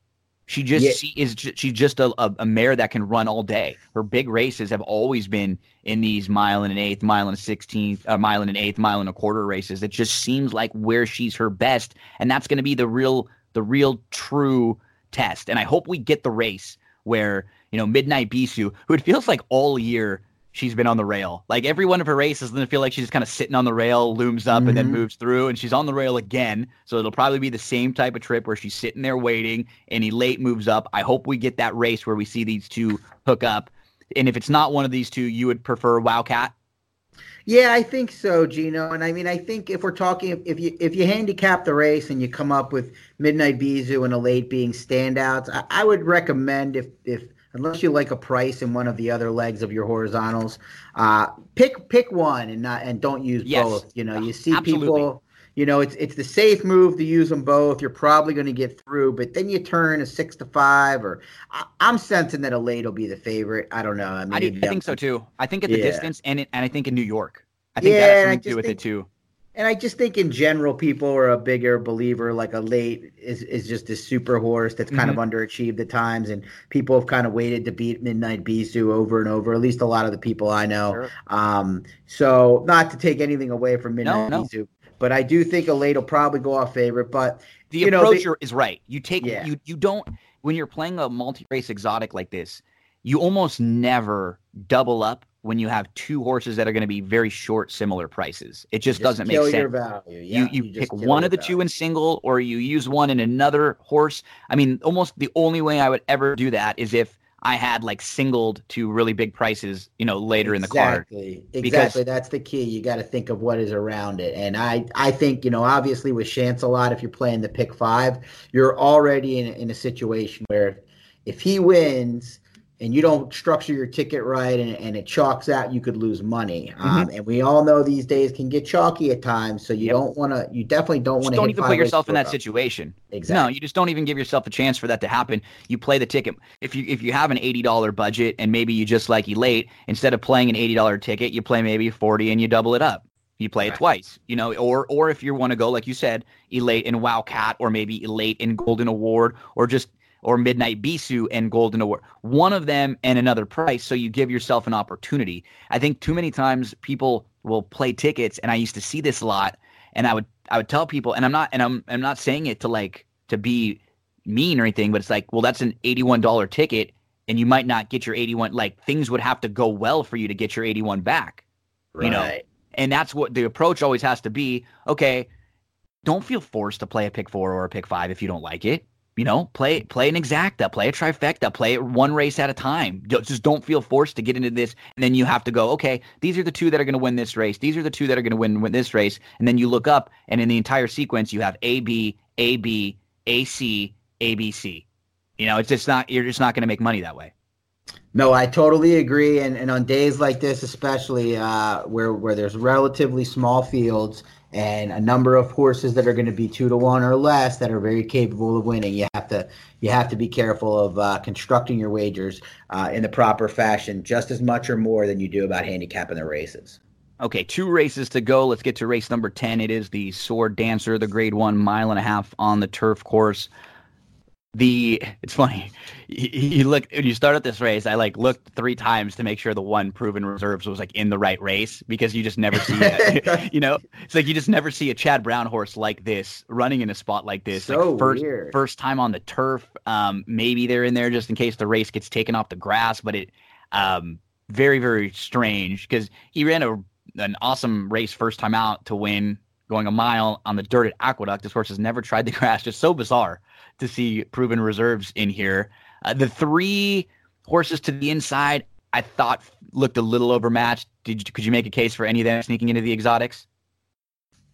She just Yeah. she is she's just a, a, a mare that can run all day. Her big races have always been in these mile and an eighth, mile and a sixteenth, uh, mile and an eighth, mile and a quarter races. It just seems like where she's her best, and that's going to be the real the real true test. And I hope we get the race where you know Midnight Bisou, who it feels like all year she's been on the rail. Like every one of her races, it feel like she's just kind of sitting on the rail, looms up, and then Mhm. moves through, and she's on the rail again. So it'll probably be the same type of trip where she's sitting there waiting, and Elate moves up. I hope we get that race where we see these two hook up. And if it's not one of these two, you would prefer Wow Cat. Yeah, I think so, Gino. And I mean, I think if we're talking, if you if you handicap the race and you come up with Midnight Bisou and Elate being standouts, I, I would recommend if if unless you like a price in one of the other legs of your horizontals, uh, pick pick one and not and don't use Yes. both. You know, you see Absolutely. people. You know, it's it's the safe move to use them both. You're probably going to get through, but then you turn a six to five, or I, I'm sensing that Elate will be the favorite. I don't know. I mean, I, do, I think so too. I think at the Yeah. distance and it, and I think in New York. I think Yeah, that has something to do with think- it too. And I just think in general, people are a bigger believer. Like Elate is is just a super horse that's kind Mm-hmm. of underachieved at times, and people have kind of waited to beat Midnight Bisou over and over. At least a lot of the people I know. Sure. Um, so not to take anything away from Midnight no. Bisou, but I do think Elate will probably go off favorite. But The you know, approach is right. You take Yeah. you you don't when you're playing a multi-race exotic like this, you almost never double up when you have two horses that are going to be very short similar prices. It just, doesn't make sense. your value. Yeah, you you, just pick one of the value. two in single or you use one in another horse. I mean, almost the only way I would ever do that is if I had like singled to really big prices, you know, later in the card. Exactly. Exactly. That's the key. You got to think of what is around it. And I, I think, you know, obviously with Shancelot, if you're playing the pick five, you're already in, in a situation where if he wins and you don't structure your ticket right and, and it chalks out, you could lose money. Mm-hmm. Um, and we all know these days can get chalky at times. So you Yep. don't want to, you definitely don't want to don't even put yourself in that situation. situation. No, you just don't even give yourself a chance for that to happen. You play the ticket. If you if you have an eighty dollar budget and maybe you just like elate, instead of playing an eighty dollar ticket, you play maybe forty and you double it up. You play it twice, you know, or or if you want to go like you said, elate in Wow Cat, or maybe elate in Golden Award, or just or Midnight Bisou and Golden Award. One of them and another price, so you give yourself an opportunity. I think too many times people will play tickets, and I used to see this a lot, and I would I would tell people, and I'm not and I'm I'm not saying it to like to be mean or anything, but it's like, well, that's an eighty-one dollar ticket, and you might not get your eighty-one. Like things would have to go well for you to get your eighty-one back, you know. And that's what the approach always has to be. Okay, don't feel forced to play a pick four or a pick five if you don't like it. You know, play play an exacta, play a trifecta, play it one race at a time. Just don't feel forced to get into this, and then you have to go. Okay, these are the two that are going to win this race. These are the two that are going to win win this race, and then you look up, and in the entire sequence, you have A B A B A C A B C. You know, it's just not. You're just not going to make money that way. No, I totally agree. And, and on days like this, especially uh, where where there's relatively small fields and a number of horses that are going to be two to one or less that are very capable of winning, you have to you have to be careful of uh, constructing your wagers uh, in the proper fashion, just as much or more than you do about handicapping the races. Okay, two races to go. Let's get to race number 10. It is the Sword Dancer, the grade one mile and a half on the turf course. The it's funny. You, you look when you start at this race. I like looked three times to make sure the one proven reserves was like in the right race because you just never see it. you know, it's like you just never see a Chad Brown horse like this running in a spot like this. So like first weird. first time on the turf. Um, maybe they're in there just in case the race gets taken off the grass, but it um very very strange because he ran a an awesome race first time out to win going a mile on the dirt at Aqueduct. This horse has never tried the grass. Just so bizarre to see proven reserves in here. Uh, the three horses to the inside, I thought looked a little overmatched. Did you, could you make a case for any of them sneaking into the exotics?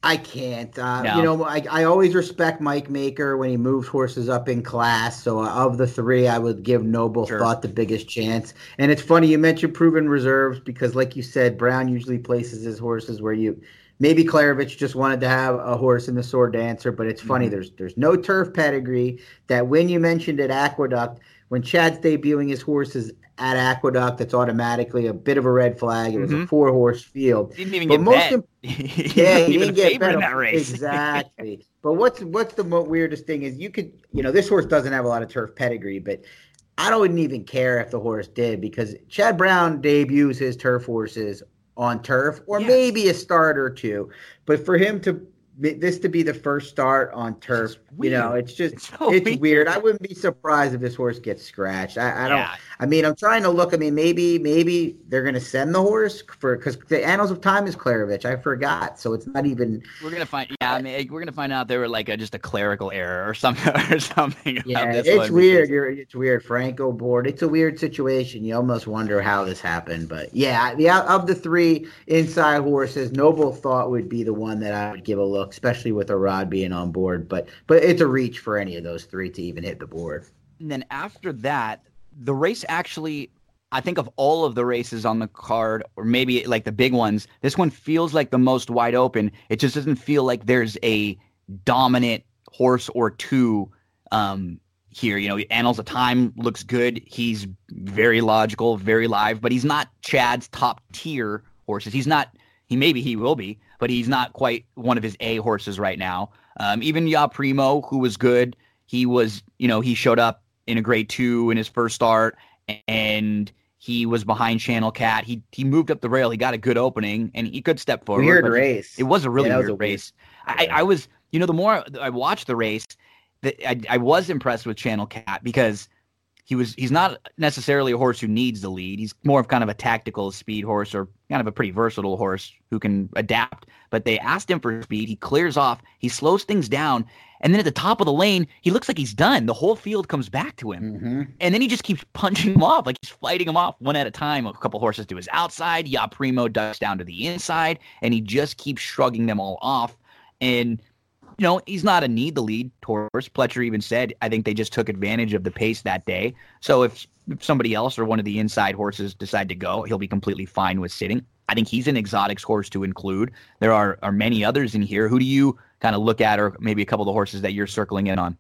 I can't. Uh, No. You know, I, I always respect Mike Maker when he moves horses up in class. So uh, of the three, I would give Noble Sure. Thought the biggest chance. And it's funny you mentioned proven reserves because, like you said, Brown usually places his horses where you maybe Klaravich just wanted to have a horse in the sword dancer. But it's funny Mhm. there's there's no turf pedigree. That when you mentioned at Aqueduct, when Chad's debuting his horses at Aqueduct, that's automatically a bit of a red flag. It was a Mhm. four horse field. Didn't even But get most bet. im- He yeah, he didn't get favorite in that race. Exactly. but what's what's the weirdest thing is you could you know this horse doesn't have a lot of turf pedigree, but I don't wouldn't even care if the horse did because Chad Brown debuts his turf horses on turf or maybe a start or two, but for him to this to be the first start on turf. You know, it's just It's it's, weird. weird. I wouldn't be surprised if this horse gets scratched. I, I don't. Yeah. I mean, I'm trying to look. I mean, maybe maybe they're going to send the horse for because the Annals of Time is Klaravich. I forgot, so it's not even. We're gonna find. Yeah, I mean, we're gonna find out there were like a, just a clerical error or something or something. Yeah, it's weird. because- You're it's weird. Franco board. It's a weird situation. You almost wonder how this happened, but yeah, yeah. of the three inside horses, Noble thought would be the one that I would give a look, especially with Irad being on board. But but it's a reach for any of those three to even hit the board. And then after that, the race actually, I think of all of the races on the card, or maybe like the big ones, this one feels like the most wide open. It just doesn't feel like there's a dominant horse or two um, here. You know, Annals of Time looks good. He's very logical, very live, but he's not Chad's top tier horses. He's not. He maybe he will be, but he's not quite one of his A horses right now. Um, even Ya Primo, who was good, he was, you know, he showed up in a grade two in his first start, and he was behind Channel Cat. He he moved up the rail. He got a good opening, and he could step forward. Weird race. It was a really Yeah, that was weird a weird- race. I, yeah. I was, you know, the more I watched the race, that I, I was impressed with Channel Cat because he was he's not necessarily a horse who needs the lead. He's more of kind of a tactical speed horse or kind of a pretty versatile horse who can adapt. But they asked him for speed. He clears off. He slows things down. And then at the top of the lane, he looks like he's done. The whole field comes back to him. hmm And then he just keeps punching them off, like he's fighting them off one at a time. A couple horses to his outside. Ya Primo ducks down to the inside, and he just keeps shrugging them all off. And you know, he's not a need the lead horse. Pletcher even said, I think they just took advantage of the pace that day. So if, if somebody else or one of the inside horses decide to go, he'll be completely fine with sitting. I think he's an exotics horse to include. There are are many others in here. Who do you kind of look at, or maybe a couple of the horses that you're circling in on?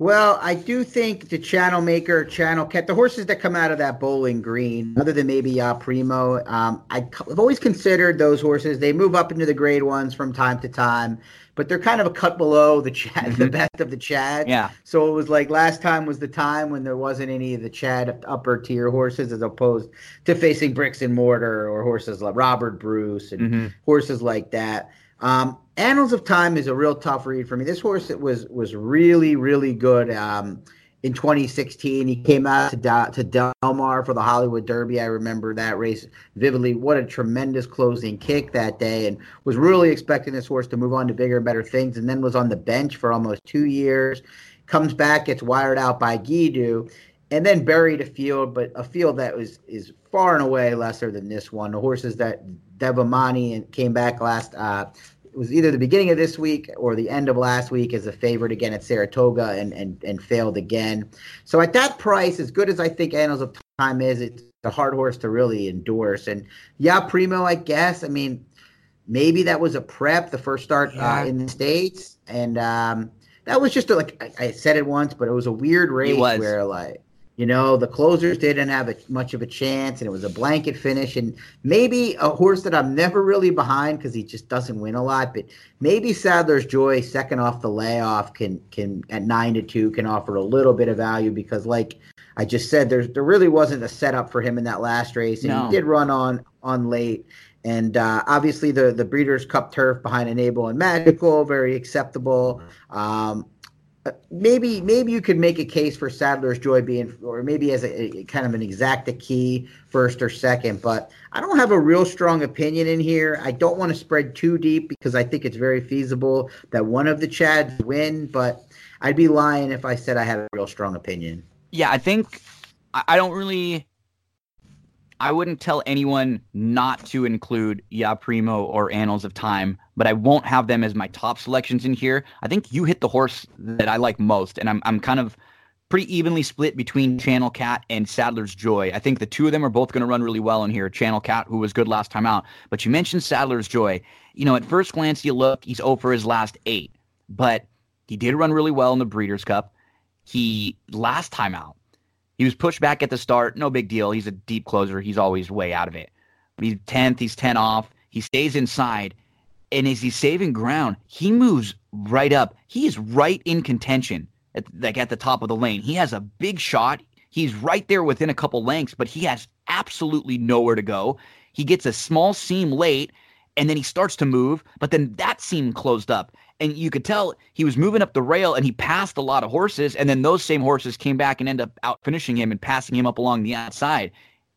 Well, I do think the channel maker, channel cat, the horses that come out of that bowling green, other than maybe Ya Primo, um, I, have always considered those horses. They move up into the grade ones from time to time, but they're kind of a cut below the Chad, the Mhm. best of the Chad. Yeah. So it was like last time was the time when there wasn't any of the Chad upper tier horses, as opposed to facing bricks and mortar or horses like Robert Bruce and Mhm. horses like that. Um, Annals of Time is a real tough read for me. This horse was was really really good um, in 2016. He came out to Da- to Del Mar for the Hollywood Derby. I remember that race vividly. What a tremendous closing kick that day, and was really expecting this horse to move on to bigger and better things. And then was on the bench for almost two years. Comes back, gets wired out by Guidu, and then buried a field, but a field that was is far and away lesser than this one. The horses that Devamani and came back last. Uh, it was either the beginning of this week or the end of last week as a favorite again at Saratoga and and and failed again. So at that price, as good as I think Annals of Time is, it's a hard horse to really endorse. And yeah, Primo, I guess. I mean, maybe that was a prep, the first start Yeah. uh, in the states, and um, that was just a, like I, I said it once, but it was a weird race where like. You know, the closers didn't have a, much of a chance, and it was a blanket finish. And maybe a horse that I'm never really behind because he just doesn't win a lot. But maybe Sadler's Joy, second off the layoff, can can at nine to two can offer a little bit of value because, like I just said, there's there really wasn't a setup for him in that last race, and No. he did run on on late. And uh, obviously, the the Breeders' Cup turf behind Enable and Magical, very acceptable. Um, maybe maybe you could make a case for Sadler's Joy being, or maybe as a, a kind of an exacta key first or second. But I don't have a real strong opinion in here. I don't want to spread too deep because I think it's very feasible that one of the Chads win. But I'd be lying if I said I had a real strong opinion. Yeah, I think I I don't really. I wouldn't tell anyone not to include Ya Primo or Annals of Time, but I won't have them as my top selections in here. I think you hit the horse that I like most, and I'm I'm kind of pretty evenly split between Channel Cat and Sadler's Joy. I think the two of them are both going to run really well in here. Channel Cat, who was good last time out, but you mentioned Sadler's Joy. You know, at first glance, you look, he's over his last eight, but he did run really well in the Breeders' Cup. He last time out, he was pushed back at the start. No big deal. He's a deep closer. He's always way out of it. He's 10th. He's 10 off. He stays inside. And as he's saving ground, he moves right up. He is right in contention, at, like at the top of the lane. He has a big shot. He's right there within a couple lengths, but he has absolutely nowhere to go. He gets a small seam late, and then he starts to move, but then that seam closed up. And you could tell he was moving up the rail and he passed a lot of horses. And then those same horses came back and ended up out finishing him and passing him up along the outside.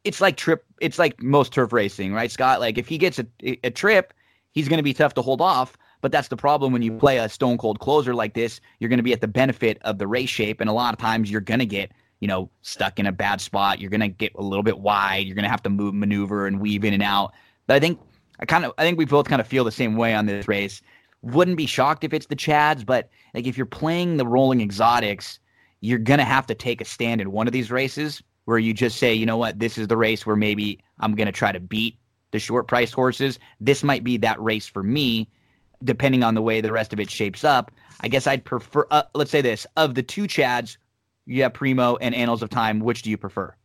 It's like trip. It's like most turf racing, right, Scott? Like if he gets a, a trip, he's going to be tough to hold off. But that's the problem when you play a stone cold closer like this. You're going to be at the benefit of the race shape, and a lot of times you're going to get you know stuck in a bad spot. You're going to get a little bit wide. You're going to have to move, maneuver, and weave in and out. But I think I kind of I think we both kind of feel the same way on this race. Wouldn't be shocked if it's the Chads, but like if you're playing the rolling exotics, you're gonna have to take a stand in one of these races where you just say, you know what, this is the race where maybe I'm gonna try to beat the short priced horses. This might be that race for me, depending on the way the rest of it shapes up. I guess I'd prefer. Uh, let's say this: of the two Chads, have Primo and Annals of Time. Which do you prefer?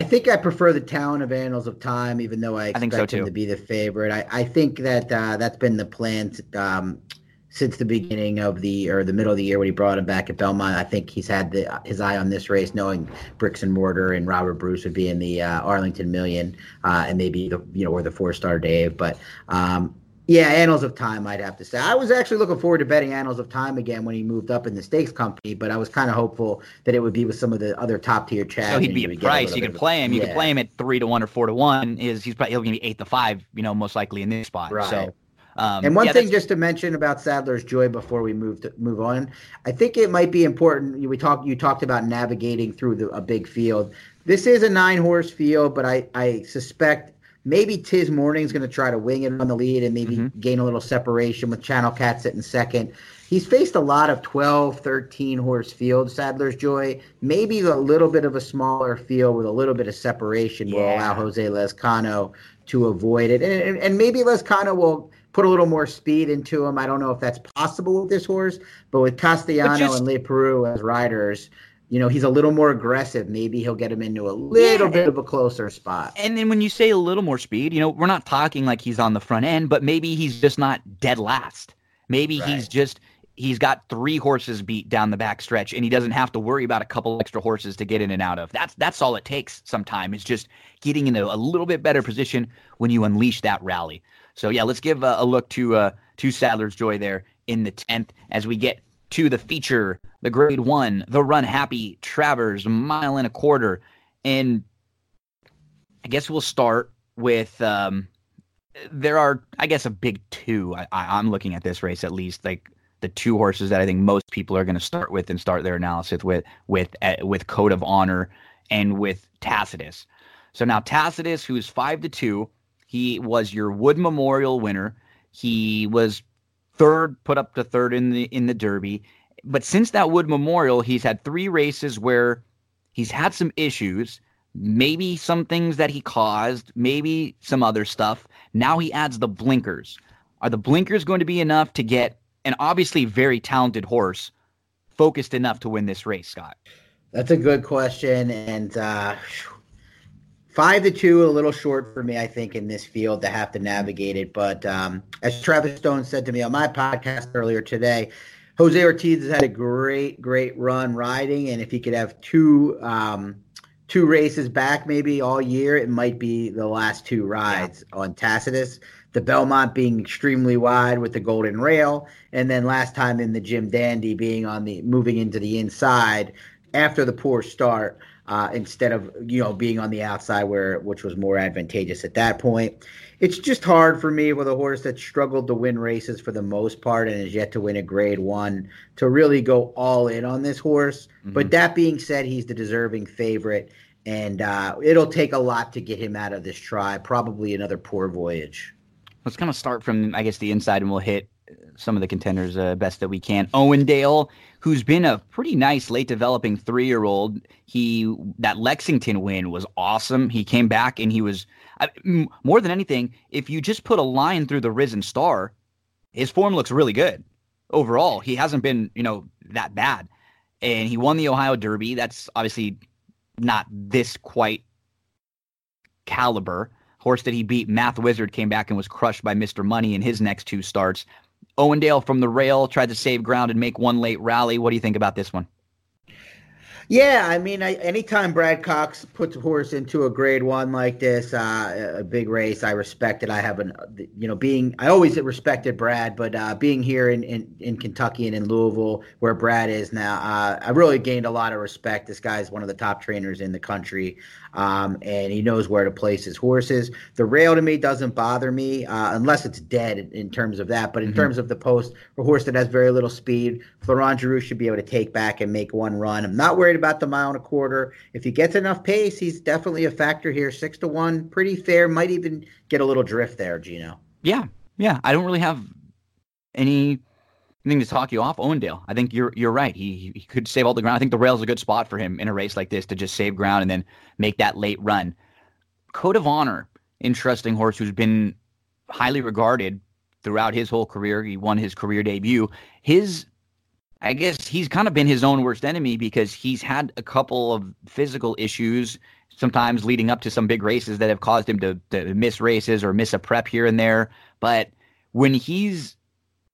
I think I prefer the Talent of Annals of Time, even though I expect I so him to be the favorite. I, I think that uh, that's been the plan um, since the beginning of the or the middle of the year when he brought him back at Belmont. I think he's had the, his eye on this race, knowing bricks and mortar and Robert Bruce would be in the uh, Arlington Million uh, and maybe the you know or the Fourstardave. But um, yeah, Annals of Time, I'd have to say. I was actually looking forward to betting Annals of Time again when he moved up in the stakes company, but I was kind of hopeful that it would be with some of the other top tier chads. So he'd be a price. A you could play him. You yeah. could play him at three to one or four to one. Is he's probably he'll be eight to five? You know, most likely in this spot. Right. So. Um, and one yeah, thing just to mention about Sadler's Joy before we move to move on, I think it might be important. We talked you talked about navigating through the, a big field. This is a nine horse field, but I I suspect maybe Tiz Morning's going to try to wing it on the lead and maybe mm-hmm. gain a little separation with Channel Cat sitting second. He's faced a lot of 12, 13 horse fields, Sadler's Joy. Maybe a little bit of a smaller field with a little bit of separation yeah. will allow Jose Lezcano to avoid it. And, and maybe Lezcano will put a little more speed into him. I don't know if that's possible with this horse, but with Castellano just, and Leparoux as riders, you know, he's a little more aggressive. Maybe he'll get him into a little yeah. bit of a closer spot. And then when you say a little more speed, you know, we're not talking like he's on the front end, but maybe he's just not dead last. Maybe right. he's just he's got three horses beat down the back stretch and he doesn't have to worry about a couple extra horses to get in and out of. That's that's all it takes sometimes. It's just getting into a little bit better position when you unleash that rally. So yeah, let's give a, a look to uh to Sadler's Joy there in the 10th as we get to the feature, the grade one, the Runhappy Travers, mile and a quarter. And I guess we'll start with um, there are, I guess, a big two. I, I, I'm looking at this race at least, like the two horses that I think most people are going to start with and start their analysis with, with uh, with Code of Honor and with Tacitus. So now Tacitus, who's five to two, he was your Wood Memorial winner. He was third, put up to third in the in the Derby. But since that Wood Memorial, he's had three races where he's had some issues, maybe some things that he caused, maybe some other stuff. Now he adds the blinkers. Are the blinkers going to be enough to get an obviously very talented horse focused enough to win this race, Scott? That's a good question, and uh, five to two, a little short for me, I think, in this field to have to navigate it. But um, as Travis Stone said to me on my podcast earlier today, Jose Ortiz has had a great, great run riding, and if he could have two um, two races back, maybe all year, it might be the last two rides yeah. on Tacitus. The Belmont being extremely wide with the golden rail, and then last time in the Jim Dandy being on the moving into the inside after the poor start uh, instead of you know being on the outside where which was more advantageous at that point. It's just hard for me with a horse that struggled to win races for the most part and is yet to win a grade one to really go all in on this horse. Mm-hmm. But that being said, he's the deserving favorite, and uh, it'll take a lot to get him out of this try. Probably another poor voyage. Let's kind of start from I guess the inside, and we'll hit some of the contenders uh, best that we can. Owendale, who's been a pretty nice late developing three year old. He that Lexington win was awesome. He came back and he was more than anything. If you just put a line through the Risen Star, his form looks really good overall. He hasn't been you know that bad, and he won the Ohio Derby. That's obviously not this quite caliber horse that he beat, Math Wizard, came back and was crushed by Mr. Money in his next two starts. Owendale from the rail tried to save ground and make one late rally. What do you think about this one? Yeah, I mean, I, anytime Brad Cox puts a horse into a Grade One like this, uh, a big race, I respect it. I have an, you know, being I always respected Brad, but uh, being here in, in, in Kentucky and in Louisville, where Brad is now, uh, I really gained a lot of respect. This guy is one of the top trainers in the country, um, and he knows where to place his horses. The rail to me doesn't bother me uh, unless it's dead in, in, terms of that. But in mm-hmm. terms of the post, a horse that has very little speed, Florent Geroux should be able to take back and make one run. I'm not worried about the mile and a quarter. If he gets enough pace, he's definitely a factor here. Six to one, pretty fair. Might even get a little drift there, Gino. Yeah, yeah. I don't really have any anything to talk you off Owendale. I think you're you're right. He he could save all the ground. I think the rail's a good spot for him in a race like this to just save ground and then make that late run. Code of Honor, interesting horse who's been highly regarded throughout his whole career. He won his career debut. His I guess he's kind of been his own worst enemy because he's had a couple of physical issues, sometimes leading up to some big races that have caused him to, to miss races or miss a prep here and there. But when he's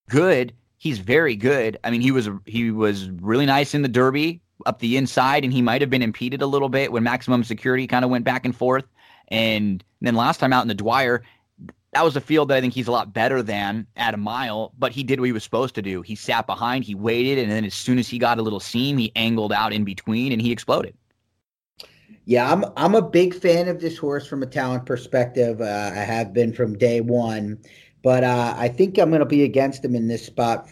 good, he's very good. I mean, he was he was really nice in the Derby up the inside, and he might have been impeded a little bit when maximum security kind of went back and forth. And then last time out in the Dwyer, that was a field that I think he's a lot better than at a mile, but he did what he was supposed to do. He sat behind, he waited, and then as soon as he got a little seam, he angled out in between and he exploded. Yeah, I'm I'm a big fan of this horse from a talent perspective. Uh, I have been from day one, but uh, I think I'm going to be against him in this spot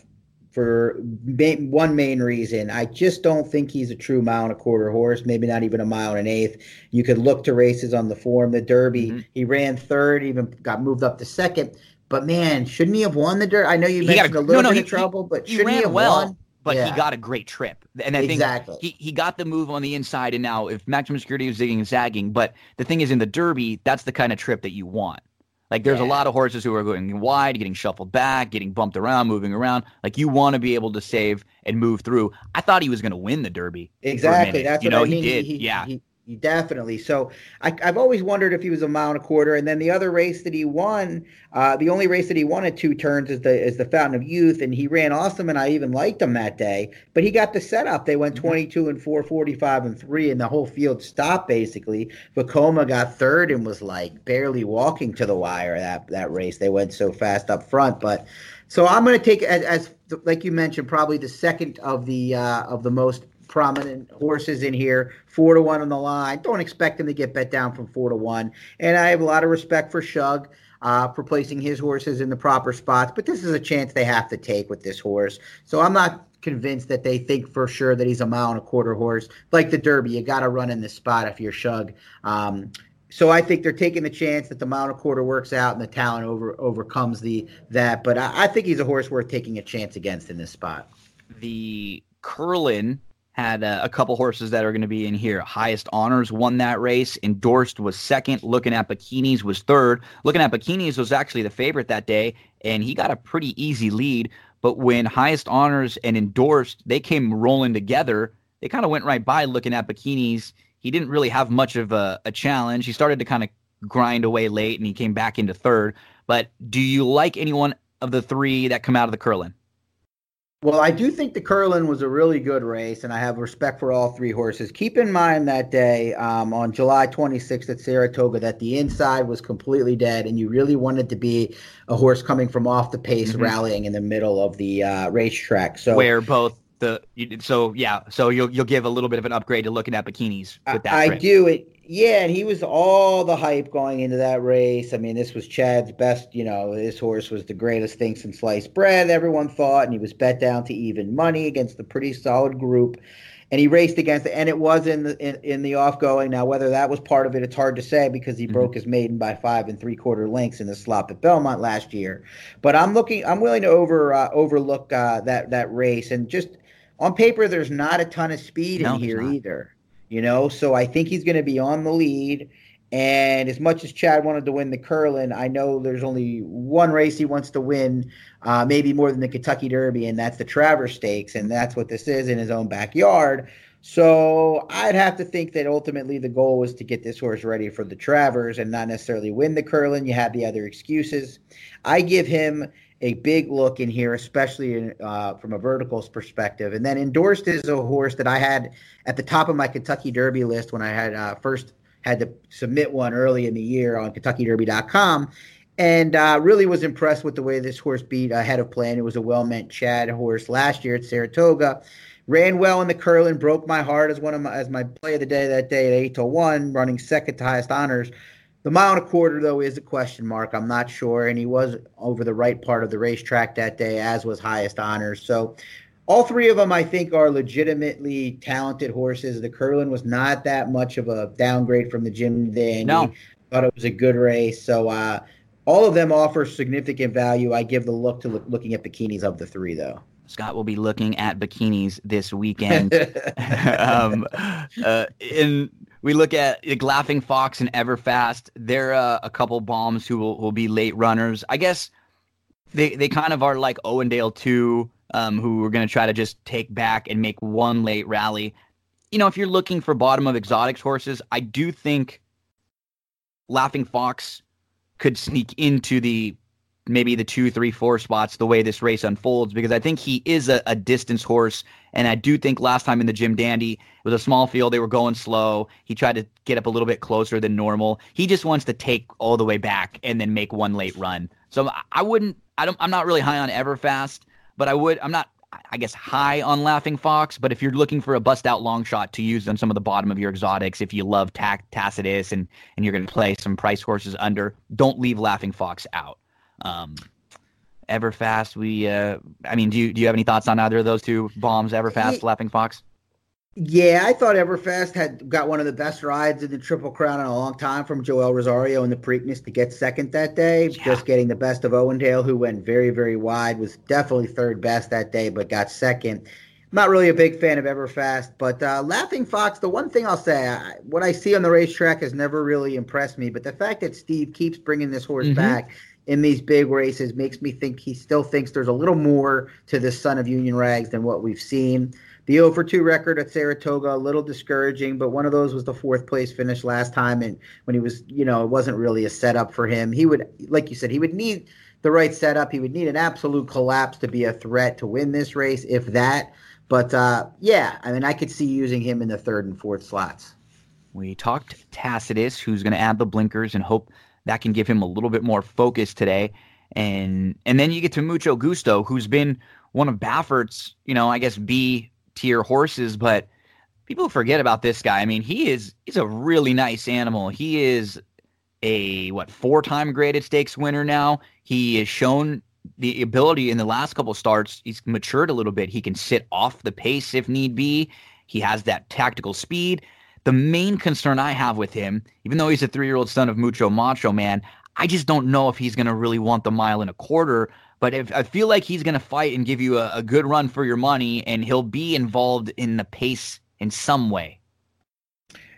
for main, one main reason. I just don't think he's a true mile and a quarter horse, maybe not even a mile and an eighth. You could look to races on the form. The Derby, mm-hmm. he ran third, even got moved up to second. But man, shouldn't he have won the Derby? I know you mentioned a, a, little no, no, bit he, of trouble, but he, shouldn't he, have well, won? But yeah. he got a great trip. And I think exactly. he, he got the move on the inside. And now, if maximum security was zigging and zagging, but the thing is, in the Derby, that's the kind of trip that you want. Like there's yeah. a lot of horses who are going wide, getting shuffled back, getting bumped around, moving around. Like you want to be able to save and move through. I thought he was going to win the Derby. Exactly. That's you know I mean. he did. He, yeah. He, definitely. So I, have always wondered if he was a mile and a quarter. And then the other race that he won, uh, the only race that he won at two turns is the is the Fountain of Youth, and he ran awesome, and I even liked him that day. But he got the setup. They went mm-hmm. 22 and 4, 45 and three, and the whole field stopped basically. Vekoma got third and was like barely walking to the wire that that race. They went so fast up front, but. So I'm going to take as, as, like you mentioned, probably the second of the uh, of the most prominent horses in here, four to one on the line. Don't expect him to get bet down from four to one. And I have a lot of respect for Shug uh, for placing his horses in the proper spots, but this is a chance they have to take with this horse. So I'm not convinced that they think for sure that he's a mile and a quarter horse. Like the Derby, you got to run in this spot if you're Shug. Um, so I think they're taking the chance that the mile and a quarter works out and the talent over overcomes the that. But I, I think he's a horse worth taking a chance against in this spot. The Curlin had uh, a couple horses that are going to be in here. Highest Honors won that race. Endorsed was second. Looking at Bikinis was third. Looking at Bikinis was actually the favorite that day, and he got a pretty easy lead. But when Highest Honors and Endorsed, they came rolling together, they kind of went right by looking at Bikinis. He didn't really have much of a, a challenge. He started to kind of grind away late, and he came back into third. But do you like anyone of the three that come out of the Curlin? Well, I do think the Curlin was a really good race, and I have respect for all three horses. Keep in mind that day um, on July 26th at Saratoga that the inside was completely dead, and you really wanted to be a horse coming from off the pace, mm-hmm. rallying in the middle of the uh, racetrack. So where both the so yeah, so you'll you'll give a little bit of an upgrade to looking at bikinis with that. I, I do it. Yeah, and he was all the hype going into that race. I mean, this was Chad's best, you know, his horse was the greatest thing since sliced bread, everyone thought, and he was bet down to even money against a pretty solid group. And he raced against it, and it was in the in, in the off going. Now, whether that was part of it, it's hard to say because he mm-hmm. broke his maiden by five and three quarter lengths in the slop at Belmont last year. But I'm looking, I'm willing to over uh, overlook uh, that that race, and just on paper, there's not a ton of speed no, in here either you know. So I think he's going to be on the lead. And as much as Chad wanted to win the Curlin, I know there's only one race he wants to win, uh, maybe more than the Kentucky Derby, and that's the Travers Stakes, and that's what this is in his own backyard. So I'd have to think that ultimately the goal was to get this horse ready for the Travers and not necessarily win the Curlin. You have the other excuses. I give him a big look in here, especially in, uh, from a verticals perspective. And then endorsed is a horse that I had at the top of my Kentucky Derby list when I had uh, first had to submit one early in the year on KentuckyDerby.com. And uh, really was impressed with the way this horse beat ahead of plan. It was a well meant Chad horse last year at Saratoga. Ran well in the Curlin, broke my heart as one of my as my play of the day that day at eight to one, running second to highest honors. The mile and a quarter, though, is a question mark. I'm not sure. And he was over the right part of the racetrack that day, as was highest honors. So all three of them, I think, are legitimately talented horses. The Curlin was not that much of a downgrade from the Jim Dandy. No. Thought it was a good race. So uh, all of them offer significant value. I give the look to look, looking at bikinis of the three, though. Scott will be looking at bikinis this weekend. um, uh, and we look at like, Laughing Fox and Everfast. They're uh, a couple bombs who will, will be late runners. I guess they, they kind of are like Owendale 2, um, who are going to try to just take back and make one late rally. You know, if you're looking for bottom of exotics horses, I do think Laughing Fox could sneak into the maybe the two, three, four spots the way this race unfolds because I think he is a, a, distance horse. And I do think last time in the Jim Dandy, it was a small field. They were going slow. He tried to get up a little bit closer than normal. He just wants to take all the way back and then make one late run. So I wouldn't, I don't, I'm not really high on Everfast, but I would, I'm not, I guess, high on Laughing Fox. But if you're looking for a bust out long shot to use on some of the bottom of your exotics, if you love Tacitus and, and you're going to play some price horses under, don't leave Laughing Fox out. Um, Everfast, we, uh, I mean, do you do you have any thoughts on either of those two bombs, Everfast, Laughing Fox? Yeah, I thought Everfast had got one of the best rides in the Triple Crown in a long time from Joel Rosario in the Preakness to get second that day. Yeah. Just getting the best of Owendale, who went very, very wide, was definitely third best that day, but got second. Not really a big fan of Everfast, but uh, Laughing Fox, the one thing I'll say, I, what I see on the racetrack has never really impressed me, but the fact that Steve keeps bringing this horse mm-hmm. back in these big races makes me think he still thinks there's a little more to this son of Union Rags than what we've seen. The 0 for 2 record at Saratoga, a little discouraging, but one of those was the fourth place finish last time. And when he was, you know, it wasn't really a setup for him. He would, like you said, he would need the right setup. He would need an absolute collapse to be a threat to win this race, if that. But uh, yeah, I mean, I could see using him in the third and fourth slots. We talked Tacitus, who's going to add the blinkers and hope that can give him a little bit more focus today. And and then you get to Mucho Gusto, who's been one of Baffert's, you know, I guess B tier horses, but people forget about this guy. I mean, he is he's a really nice animal. He is a what four time graded stakes winner now. He has shown the ability in the last couple starts. He's matured a little bit. He can sit off the pace if need be. He has that tactical speed. The main concern I have with him, even though he's a three year old son of Mucho Macho Man, I just don't know if he's going to really want the mile and a quarter. But if I feel like he's going to fight and give you a, a good run for your money, and he'll be involved in the pace in some way.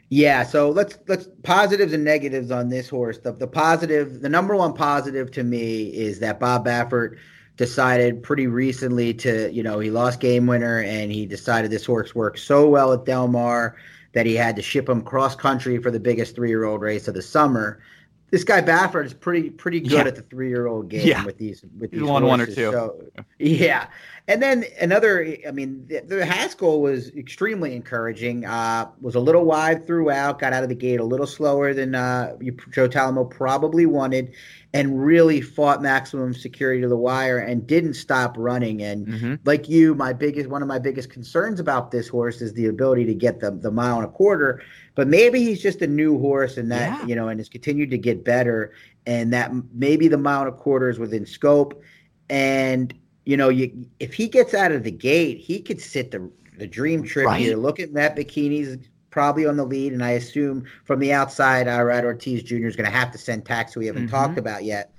Yeah, so let's let's positives and negatives on this horse. The the positive, the number one positive to me is that Bob Baffert decided pretty recently to, you know, he lost game winner and he decided this horse works so well at Del Mar that he had to ship him cross country for the biggest three year old race of the summer. This guy Baffert is pretty pretty good yeah. at the three year old game yeah. with these with these one one or two. So, yeah, and then another. I mean, the, the Haskell was extremely encouraging. Uh, was a little wide throughout. Got out of the gate a little slower than uh, Joe Talamo probably wanted and really fought maximum security to the wire and didn't stop running. And mm-hmm. like you, my biggest one of my biggest concerns about this horse is the ability to get the the mile and a quarter. But maybe he's just a new horse, and that yeah. you know, and has continued to get better, and that maybe the mile and a quarter is within scope. And you know, you if he gets out of the gate, he could sit the the dream trip right. here. Looking at Bikini's probably on the lead, and I assume from the outside, Irad Ortiz Jr. is going to have to send tax we haven't mm-hmm. talked about yet.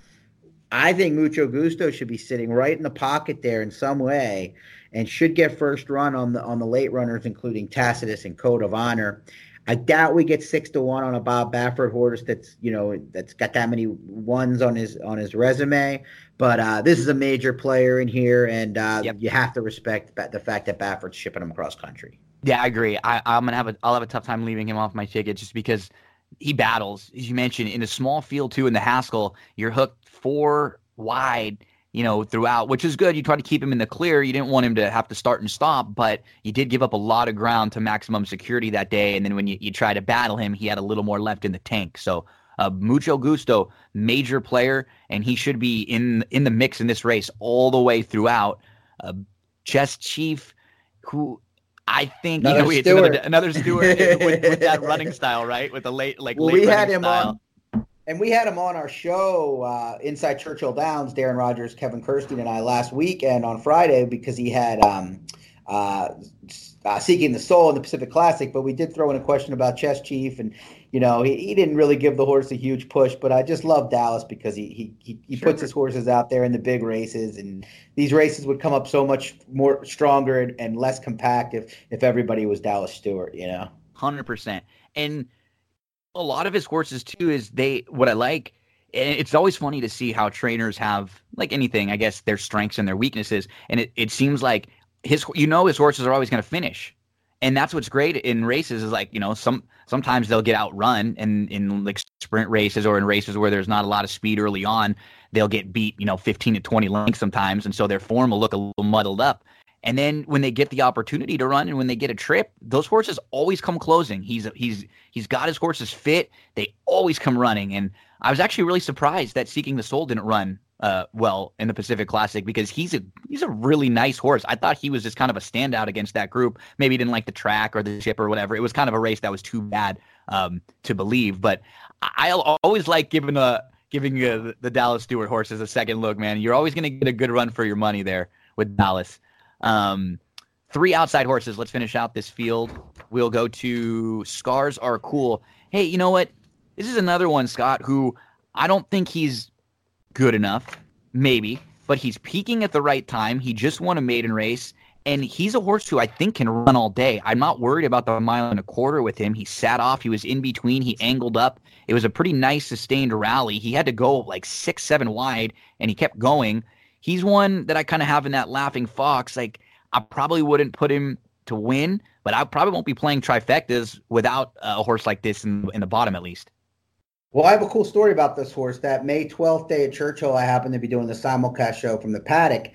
I think Mucho Gusto should be sitting right in the pocket there in some way, and should get first run on the on the late runners, including Tacitus and Code of Honor. I doubt we get six to one on a Bob Baffert horse that's you know that's got that many ones on his on his resume. But uh, this is a major player in here, and uh, yep. you have to respect the fact that Baffert's shipping him across country. Yeah, I agree. I, am gonna have a I'll have a tough time leaving him off my ticket just because he battles, as you mentioned, in a small field too. In the Haskell, you're hooked four wide, you know, throughout, which is good. You try to keep him in the clear. You didn't want him to have to start and stop, but you did give up a lot of ground to maximum security that day. And then when you, you try to battle him, he had a little more left in the tank. So uh, mucho gusto, major player, and he should be in in the mix in this race all the way throughout. Uh, Chess Chief, who I think Another you know Stewart. another, another Stewart with, with that running style, right? With the late like Well, late we had him style. on, and we had him on our show uh, inside Churchill Downs. Darren Rogers, Kevin Kerstein, and I last weekend on Friday because he had um, uh, uh, seeking the soul in the Pacific Classic. But we did throw in a question about Chess Chief, and you know he, he didn't really give the horse a huge push. But I just love Dallas because he he he, he Sure. puts his horses out there in the big races, and these races would come up so much more stronger and, and less compact if if everybody was Dallas Stewart. You know. Hundred percent. And a lot of his horses too is they what I like. And it's always funny to see how trainers have like anything, I guess, their strengths and their weaknesses. And it, it seems like his you know his horses are always going to finish. And that's what's great in races is like, you know, some sometimes they'll get outrun and in like sprint races or in races where there's not a lot of speed early on, they'll get beat, you know, 15 to 20 lengths sometimes and so their form will look a little muddled up. And then when they get the opportunity to run and when they get a trip, those horses always come closing. He's he's he's got his horses fit. They always come running. And I was actually really surprised that Seeking the Soul didn't run uh, well in the Pacific Classic because he's a he's a really nice horse. I thought he was just kind of a standout against that group. Maybe he didn't like the track or the ship or whatever. It was kind of a race that was too bad um, to believe. But I'll always like giving a giving uh, the Dallas Stewart horses a second look, man. You're always going to get a good run for your money there with Dallas. Um, three outside horses. Let's finish out this field. We'll go to Scars Are Cool. Hey, you know what? This is another one, Scott, who I don't think he's good enough, maybe, but he's peaking at the right time. He just won a maiden race, and he's a horse who I think can run all day. I'm not worried about the mile and a quarter with him. He sat off, he was in between, he angled up. It was a pretty nice, sustained rally. He had to go like six, seven wide, and he kept going. He's one that I kind of have in that laughing fox. Like, I probably wouldn't put him to win, but I probably won't be playing trifectas without a horse like this in, in the bottom at least. Well, I have a cool story about this horse. That May 12th day at Churchill, I happened to be doing the simulcast show from the paddock.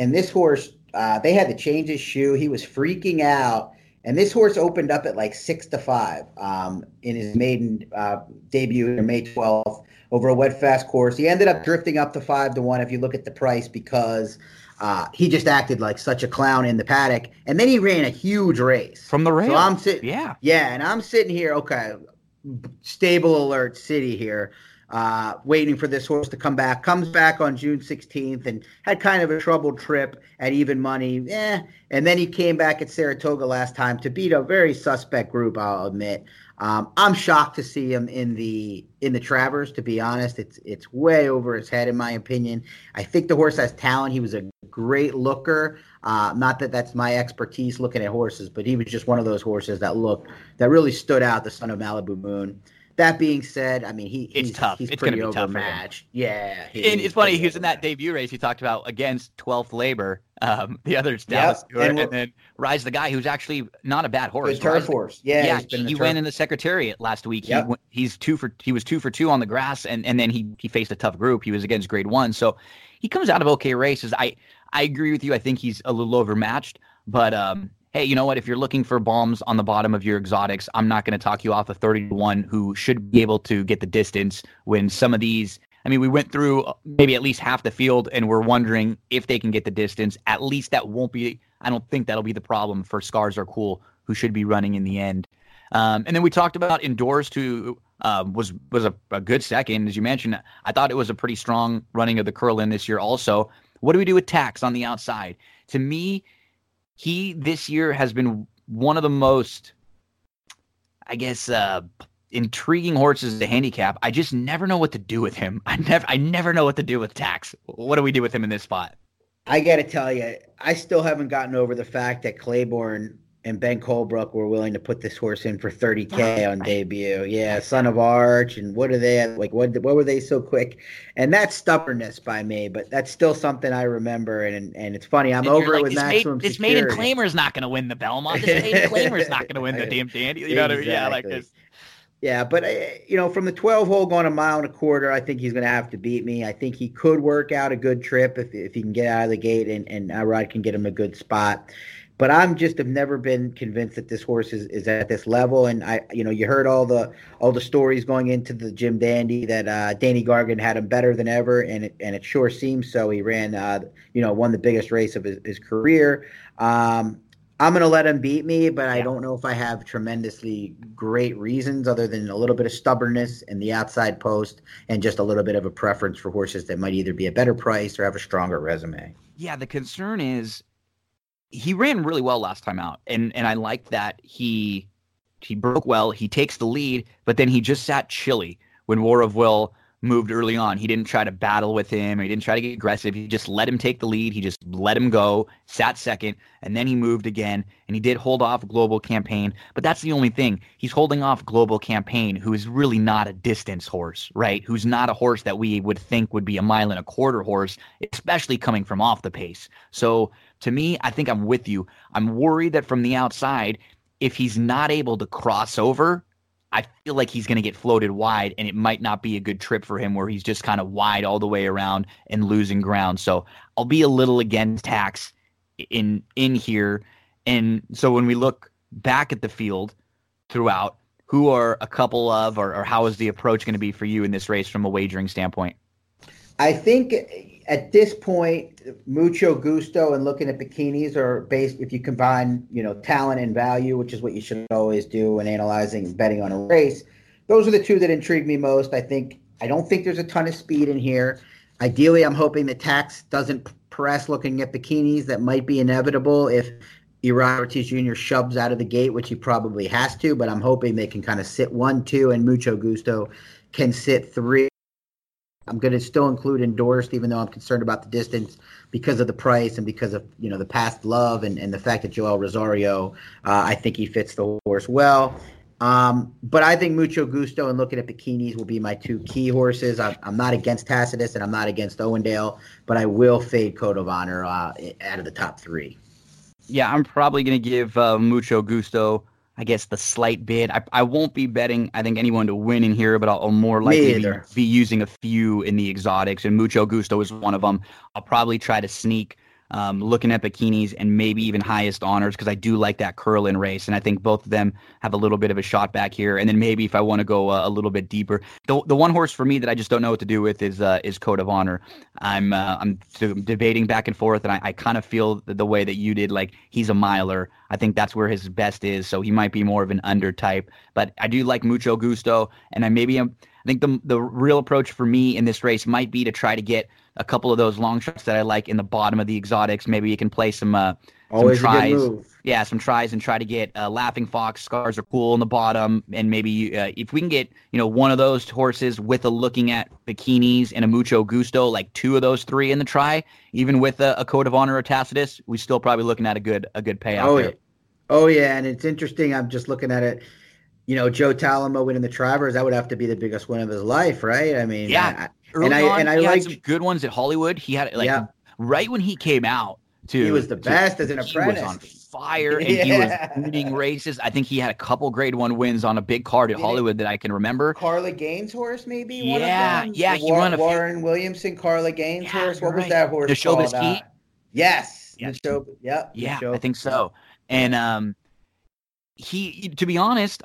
And this horse, uh, they had to change his shoe. He was freaking out. And this horse opened up at like six to five um, in his maiden uh, debut on May 12th over a wet fast course. He ended up drifting up to five to one if you look at the price because uh, he just acted like such a clown in the paddock. And then he ran a huge race. From the rail. So I'm sitting. yeah. Yeah, and I'm sitting here, okay, stable alert city here, uh, waiting for this horse to come back. Comes back on June 16th and had kind of a troubled trip at even money. Eh. And then he came back at Saratoga last time to beat a very suspect group, I'll admit. Um, I'm shocked to see him in the in the Travers. To be honest, it's it's way over his head in my opinion. I think the horse has talent. He was a great looker. Uh, not that that's my expertise looking at horses, but he was just one of those horses that looked that really stood out. The son of Malibu Moon. That being said, I mean he It's he's, tough. He's It's pretty gonna be tough for overmatched. Yeah, he- And it's funny, he was in that debut race you talked about against 12th Labor. Um, the other is Dallas Stewart, and and, then Rise the guy who's actually not a bad horse. Good turf horse. Yeah, yeah, the went in the Secretariat last week. Yep. He went, he's two for he was two for two on the grass, and and then he he faced a tough group. He was against Grade One, so he comes out of okay races. I I agree with you. I think he's a little overmatched, but um. Hey, you know what? If you're looking for bombs on the bottom of your exotics, I'm not going to talk you off a 30 to 1 who should be able to get the distance when some of these I mean, we went through uh, maybe at least half the field and we're wondering if they can get the distance. At least that won't be, I don't think that'll be the problem for Scars Are Cool, who should be running in the end. Um, and then we talked about Endorsed, who um, was was a, a good second. As you mentioned, I thought it was a pretty strong running of the Curlin this year also. What do we do with Tax on the outside? To me, he this year has been one of the most, I guess, uh, intriguing horses to handicap. I just never know what to do with him. I never, I never know what to do with Tax. What do we do with him in this spot? I got to tell you, I still haven't gotten over the fact that Claiborne and Ben Colebrook were willing to put this horse in for 30k on debut. Yeah, Son of Arch, and what are they like? What what were they so quick? And that's stubbornness by me, but that's still something I remember. And and it's funny, I'm And over like, it with this maximum Maiden, this maiden security. claimer's not going to win the Belmont. This maiden claimer's not going to win the Jim Dandy. You know what I mean? Yeah, like this. Yeah, but uh, you know, from the 12 hole going a mile and a quarter, I think he's going to have to beat me. I think he could work out a good trip if if he can get out of the gate and and Irad can get him a good spot. But I'm just have never been convinced that this horse is, is at this level. And I, you know, you heard all the all the stories going into the Jim Dandy that uh, Danny Gargan had him better than ever, and it and it sure seems so. He ran, uh, you know, won the biggest race of his, his career. Um, I'm going to let him beat me, but I don't know if I have tremendously great reasons other than a little bit of stubbornness in the outside post and just a little bit of a preference for horses that might either be a better price or have a stronger resume. Yeah, the concern is he ran really well last time out, and and I like that he he broke well. He takes the lead, but then he just sat chilly when War of Will moved early on. He didn't try to battle with him. He didn't try to get aggressive. He just let him take the lead. He just let him go, sat second, and then he moved again. And he did hold off Global Campaign. But that's the only thing. He's holding off Global Campaign, who is really not a distance horse, right? Who's not a horse that we would think would be a mile and a quarter horse, especially coming from off the pace. So to me, I think I'm with you. I'm worried that from the outside, if he's not able to cross over, I feel like he's going to get floated wide, and it might not be a good trip for him where he's just kind of wide all the way around and losing ground. So I'll be a little against tax in in here. And so when we look back at the field throughout, who are a couple of, or, or how is the approach going to be for you in this race from a wagering standpoint? I think at this point, mucho gusto and looking at bikinis are based. If you combine, you know, talent and value, which is what you should always do when analyzing and betting on a race. Those are the two that intrigue me most. I think I don't think there's a ton of speed in here. Ideally, I'm hoping the tax doesn't press looking at bikinis. That might be inevitable if Irad Ortiz Jr. shoves out of the gate, which he probably has to. But I'm hoping they can kind of sit one, two, and mucho gusto can sit three I'm going to still include endorsed, even though I'm concerned about the distance because of the price and because of you know the past love and, and the fact that Joel Rosario, uh, I think he fits the horse well. Um, but I think Mucho Gusto and looking at bikinis will be my two key horses. I'm, I'm not against Tacitus and I'm not against Owendale, but I will fade Code of Honor uh, out of the top three. Yeah, I'm probably going to give uh, Mucho Gusto I guess the slight bid. I, I won't be betting. I think anyone to win in here, but I'll, I'll more likely be, be, using a few in the exotics, and Mucho Gusto is one of them. I'll probably try to sneak um, looking at bikinis and maybe even highest honors because I do like that Curlin race, and I think both of them have a little bit of a shot back here. And then maybe if I want to go uh, a little bit deeper, the the one horse for me that I just don't know what to do with is uh, is Code of Honor. I'm uh, I'm debating back and forth, and I, I kind of feel the, way that you did. Like he's a miler. I think that's where his best is. So he might be more of an under type, but I do like Mucho Gusto, and I maybe am. I think the the real approach for me in this race might be to try to get a couple of those long shots that I like in the bottom of the exotics. Maybe you can play some uh, Always some tries. Yeah, some tries and try to get uh, Laughing Fox. Scars are cool in the bottom, and maybe uh, if we can get you know one of those horses with a looking at bikinis and a mucho gusto, like two of those three in the try, even with a, a code of honor or Tacitus, we still probably looking at a good a good payout. Oh yeah, oh yeah, and it's interesting. I'm just looking at it you know, Joe Talamo winning the Travers, that would have to be the biggest win of his life, right? I mean, yeah. I, and I on, and I like good ones at Hollywood. He had like yeah. right when he came out. To, he was the best to, as an apprentice. He was on fire and yeah. he was winning races. I think he had a couple grade one wins on a big card at Did Hollywood it? that I can remember. Carla Gaines horse, maybe. Yeah, yeah. He War- won a Warren Williamson, Carla Gaines yeah, horse. What right. was that horse? The called? Uh, yes. yes. The yep. Yeah, I think so. And um, he, to be honest,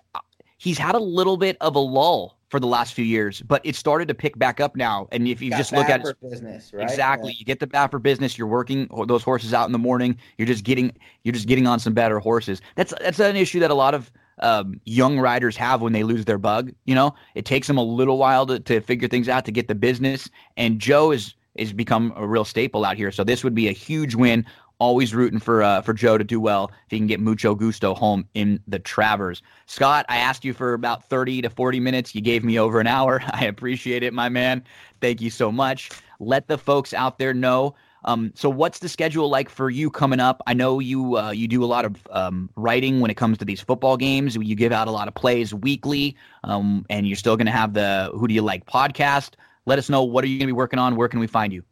he's had a little bit of a lull for the last few years, but it started to pick back up now. And if you Got just look at it, business, right? exactly, yeah. you get the Baffert business. You're working those horses out in the morning. You're just getting you're just getting on some better horses. That's that's an issue that a lot of um, young riders have when they lose their bug. You know, it takes them a little while to, to figure things out to get the business. And Joe is is become a real staple out here. So this would be a huge win Always rooting for uh, for Joe to do well if he can get Mucho Gusto home in the Travers. Scott, I asked you for about 30 to 40 minutes. You gave me over an hour. I appreciate it, my man. Thank you so much. Let the folks out there know. Um, so, what's the schedule like for you coming up? I know you uh, you do a lot of um, writing when it comes to these football games. You give out a lot of plays weekly, um, and you're still going to have the Who Do You Like podcast. Let us know what are you going to be working on. Where can we find you?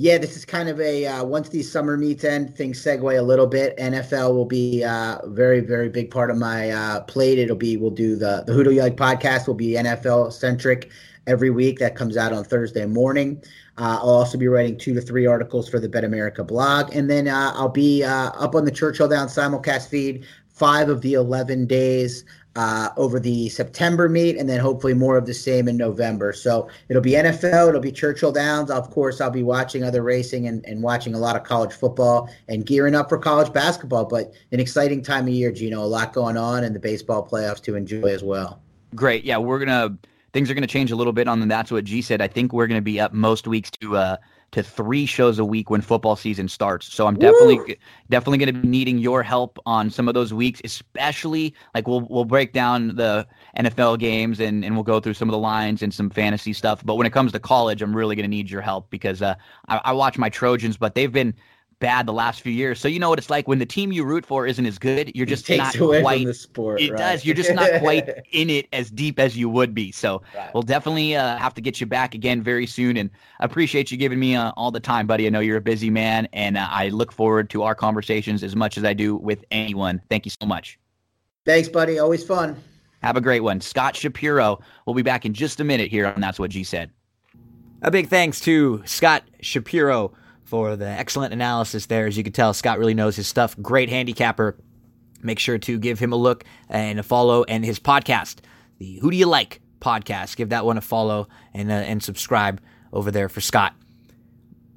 Yeah, this is kind of a uh, once these summer meets end, things segue a little bit. NFL will be a uh, very, very big part of my uh, plate. It'll be we'll do the the Who Do You Like podcast will be NFL centric every week. That comes out on Thursday morning. Uh, I'll also be writing two to three articles for the Bet America blog, and then uh, I'll be uh, up on the Churchill Down simulcast feed five of the eleven days uh, over the September meet, and then hopefully more of the same in November. So it'll be NFL, it'll be Churchill Downs. Of course, I'll be watching other racing and, and watching a lot of college football and gearing up for college basketball. But an exciting time of year, Gino. A lot going on, and the baseball playoffs to enjoy as well. Great. Yeah, we're gonna things are gonna change a little bit on That's What G said. I think we're gonna be up most weeks to uh to three shows a week when football season starts. So I'm definitely Woo! definitely going to be needing your help on some of those weeks, especially like we'll we'll break down the NFL games and and we'll go through some of the lines and some fantasy stuff. But when it comes to college, I'm really going to need your help because uh, I, I watch my Trojans, but they've been bad the last few years. So you know what it's like when the team you root for isn't as good. You're just not quite. the sport, it right? does. You're just not quite in it as deep as you would be. So right. we'll definitely uh, have to get you back again very soon. And I appreciate you giving me uh, all the time, buddy. I know you're a busy man, and uh, I look forward to our conversations as much as I do with anyone. Thank you so much. Thanks, buddy. Always fun. Have a great one. Scott Shapiro. We'll be back in just a minute here on That's What G Said. A big thanks to Scott Shapiro for the excellent analysis there. As you can tell, Scott really knows his stuff. Great handicapper. Make sure to give him a look and a follow and his podcast, the Who Do You Like podcast. Give that one a follow and uh, and subscribe over there for Scott.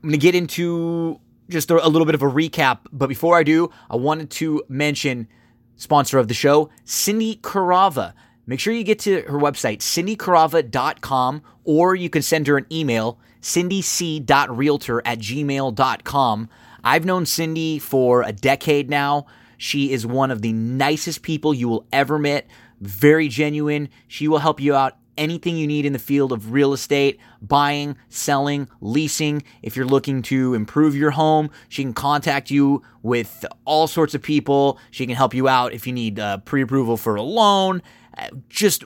I'm going to get into just a, little bit of a recap, but before I do, I wanted to mention sponsor of the show, Cindy Carava. Make sure you get to her website, cindycarava.com, or you can send her an email, cindyc.realtor at gmail.com. I've known Cindy for a decade now. She is one of the nicest people you will ever meet, very genuine. She will help you out anything you need in the field of real estate, buying, selling, leasing. If you're looking to improve your home, she can contact you with all sorts of people. She can help you out if you need uh, pre approval for a loan, just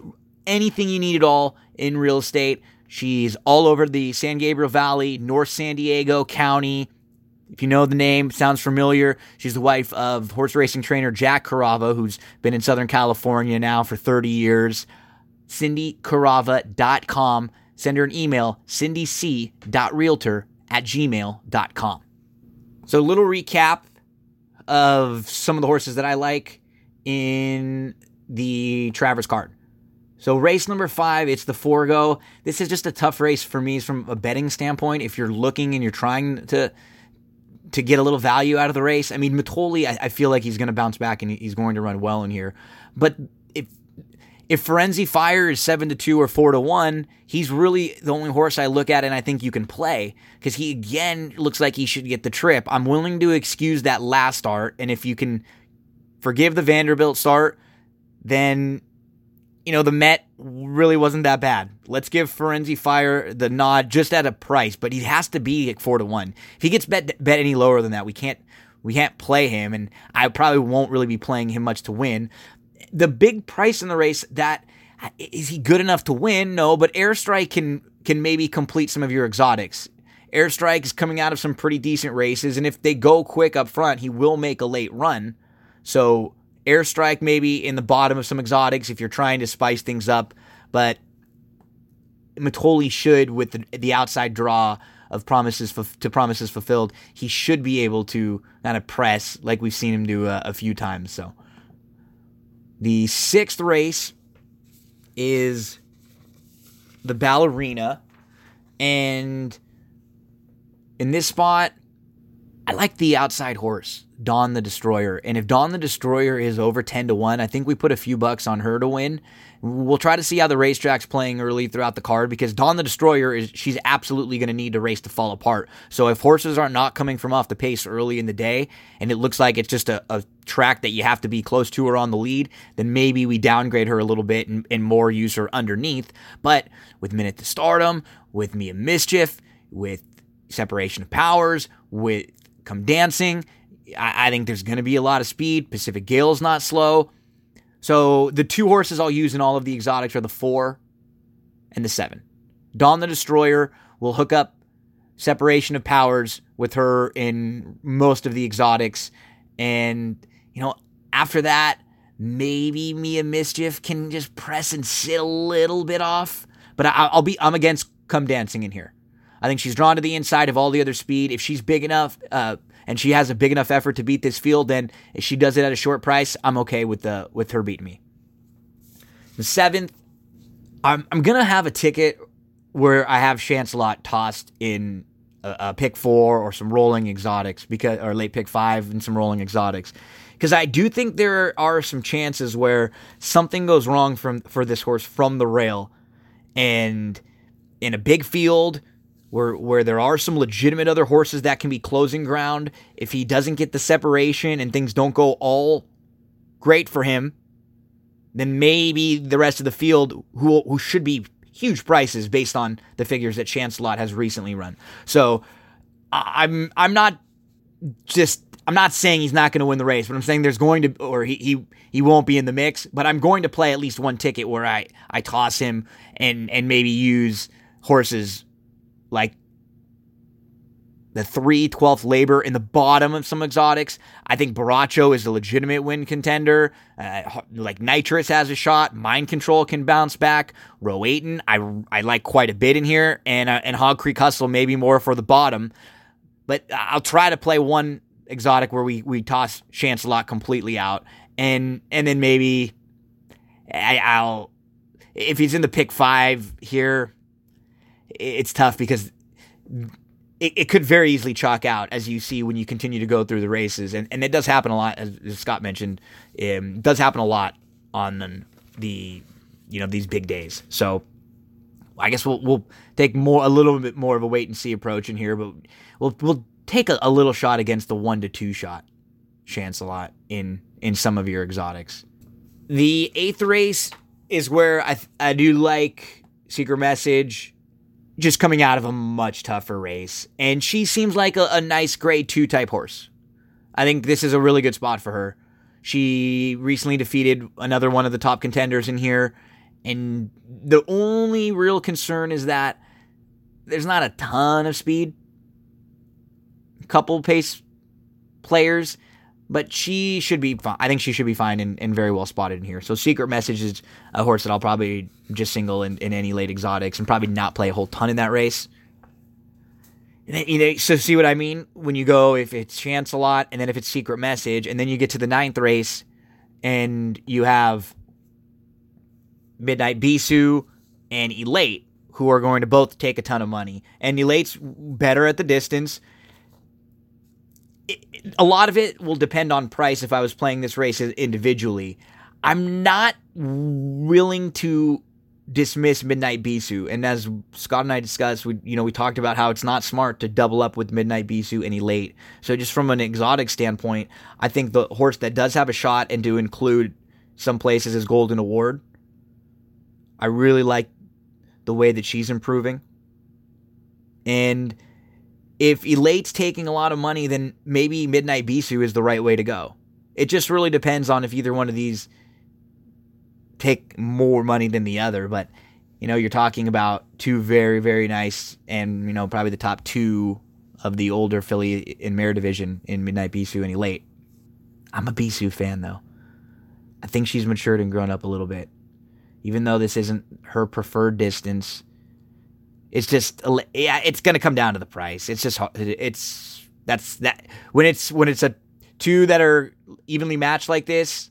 anything you need at all in real estate. She's all over the San Gabriel Valley, North San Diego County. If you know the name, sounds familiar. She's the wife of horse racing trainer Jack Carava, who's been in Southern California now for 30 years. CindyCarava.com. Send her an email, cindyc.realtor at gmail.com. So, a little recap of some of the horses that I like in the Travers card. So race number five, it's the Forego. This is just a tough race for me from a betting standpoint. If you're looking and you're trying to to get a little value out of the race, I mean Mitole, I, I feel like he's going to bounce back and he's going to run well in here. But if if Firenze Fire is seven to two or four to one, he's really the only horse I look at and I think you can play because he again looks like he should get the trip. I'm willing to excuse that last start, and if you can forgive the Vanderbilt start, then you know, the Met really wasn't that bad. Let's give Firenze Fire the nod just at a price, but he has to be at four to one. If he gets bet bet any lower than that, we can't we can't play him, and I probably won't really be playing him much to win. The big price in the race that uh, is he good enough to win? No, but Airstrike can can maybe complete some of your exotics. Airstrike is coming out of some pretty decent races, and if they go quick up front, he will make a late run. So airstrike maybe in the bottom of some exotics if you're trying to spice things up, but Mitole should with the, the outside draw of promises to promises fulfilled, he should be able to kind of press like we've seen him do a, a few times. So the sixth race is the ballerina, and in this spot, I like the outside horse. Dawn the Destroyer. And if Dawn the Destroyer is over 10 to 1, I think we put a few bucks on her to win. We'll try to see how the racetrack's playing early throughout the card because Dawn the Destroyer is she's absolutely going to need to race to fall apart. So if horses are not coming from off the pace early in the day and it looks like it's just a, a track that you have to be close to or on the lead, then maybe we downgrade her a little bit and, and more use her underneath. But with Minit to Stardom, with Mia Mischief, with Separation of Powers, with Come Dancing, I, I think there's going to be a lot of speed. Pacific Gale's not slow. So the two horses I'll use in all of the exotics are the four and the seven. Dawn the Destroyer will hook up separation of powers with her in most of the exotics. And, you know, after that, maybe Mia Mischief can just press and sit a little bit off. But I, will be, I'm against come dancing in here. I think she's drawn to the inside of all the other speed. If she's big enough, uh, and she has a big enough effort to beat this field, then if she does it at a short price, I'm okay with the with her beating me. The seventh, I'm I'm gonna have a ticket where I have Shancelot tossed in a, a, pick four or some rolling exotics because or late pick five and some rolling exotics because I do think there are some chances where something goes wrong from for this horse from the rail, and in a big field where where there are some legitimate other horses that can be closing ground. If he doesn't get the separation and things don't go all great for him, then maybe the rest of the field who who should be huge prices based on the figures that Shancelot has recently run. So I'm I'm not just I'm not saying he's not going to win the race, but I'm saying there's going to or he he he won't be in the mix, but I'm going to play at least one ticket where I I toss him and and maybe use horses like the 3 12th labor in the bottom of some exotics. I think Baracho is a legitimate win contender. Uh, like Nitrous has a shot. Mind Control can bounce back. Rowayton, I, I like quite a bit in here. And, uh, and Hog Creek Hustle, maybe more for the bottom. But I'll try to play one exotic where we, we toss Shancelot completely out. And, and then maybe I, I'll, if he's in the pick five here, it's tough because it, it, could very easily chalk out as you see when you continue to go through the races, and and it does happen a lot, as, Scott mentioned. Um, does happen a lot on the you know these big days. So I guess we'll we'll take more a little bit more of a wait and see approach in here, but we'll we'll take a, a little shot against the one to two shot Shancelot in in some of your exotics. The eighth race is where I I do like Secret Message just coming out of a much tougher race. And she seems like a, a, nice grade two type horse. I think this is a really good spot for her. She recently defeated another one of the top contenders in here. And the only real concern is that there's not a ton of speed. A couple pace players but she should be fine. I think she should be fine and, and, very well spotted in here. So Secret Message is a horse that I'll probably just single in, in any late exotics and probably not play a whole ton in that race. Then, you know, so see what I mean? When you go, if it's Shancelot and then if it's Secret Message, and then you get to the ninth race and you have Midnight Bisou and Elate, who are going to both take a ton of money. And Elate's better at the distance a lot of it will depend on price if I was playing this race individually. I'm not willing to dismiss Midnight Bisou. And as Scott and I discussed, we you know we talked about how it's not smart to double up with Midnight Bisou any late. So just from an exotic standpoint, I think the horse that does have a shot and to include some places as Golden Award, I really like the way that she's improving. And if Elate's taking a lot of money, then maybe Midnight Bisou is the right way to go. It just really depends on if either one of these take more money than the other. But, you know, you're talking about two very, very nice and, you know, probably the top two of the older filly in mare division in Midnight Bisou and Elate. I'm a Bisou fan, though. I think she's matured and grown up a little bit. Even though this isn't her preferred distance, it's just yeah, it's gonna come down to the price. It's just it's that's that when it's when it's a two that are evenly matched like this,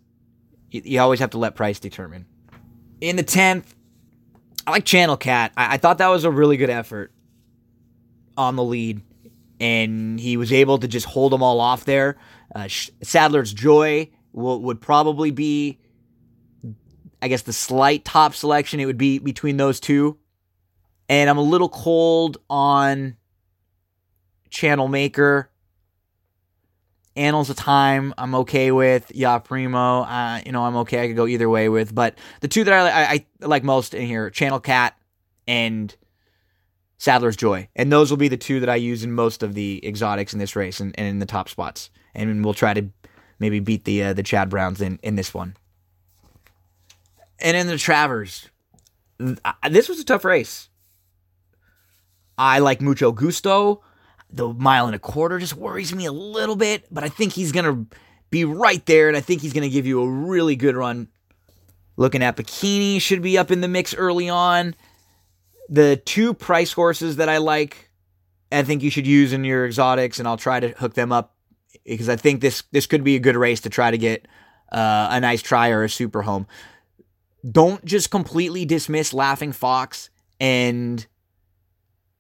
you, you always have to let price determine. In the tenth, I like Channel Cat. I, I thought that was a really good effort on the lead, and he was able to just hold them all off there. Uh, Sadler's Joy will, would probably be, I guess, the slight top selection. It would be between those two and I'm a little cold on Channel Maker. Annals of Time, I'm okay with. Ya Primo, uh, you know, I'm okay. I could go either way with. But the two that I, I, I like most in here, Channel Cat and Sadler's Joy. And those will be the two that I use in most of the exotics in this race and, and in the top spots. And we'll try to maybe beat the uh, the Chad Browns in, in this one. And in the Travers, this was a tough race. I like mucho gusto. The mile and a quarter just worries me a little bit, but I think he's gonna be right there, and I think he's gonna give you a really good run. Looking at Bikini should be up in the mix early on. The two price horses that I like, I think you should use in your exotics, and I'll try to hook them up because I think this this could be a good race to try to get uh, a nice try or a super home. Don't just completely dismiss Laughing Fox and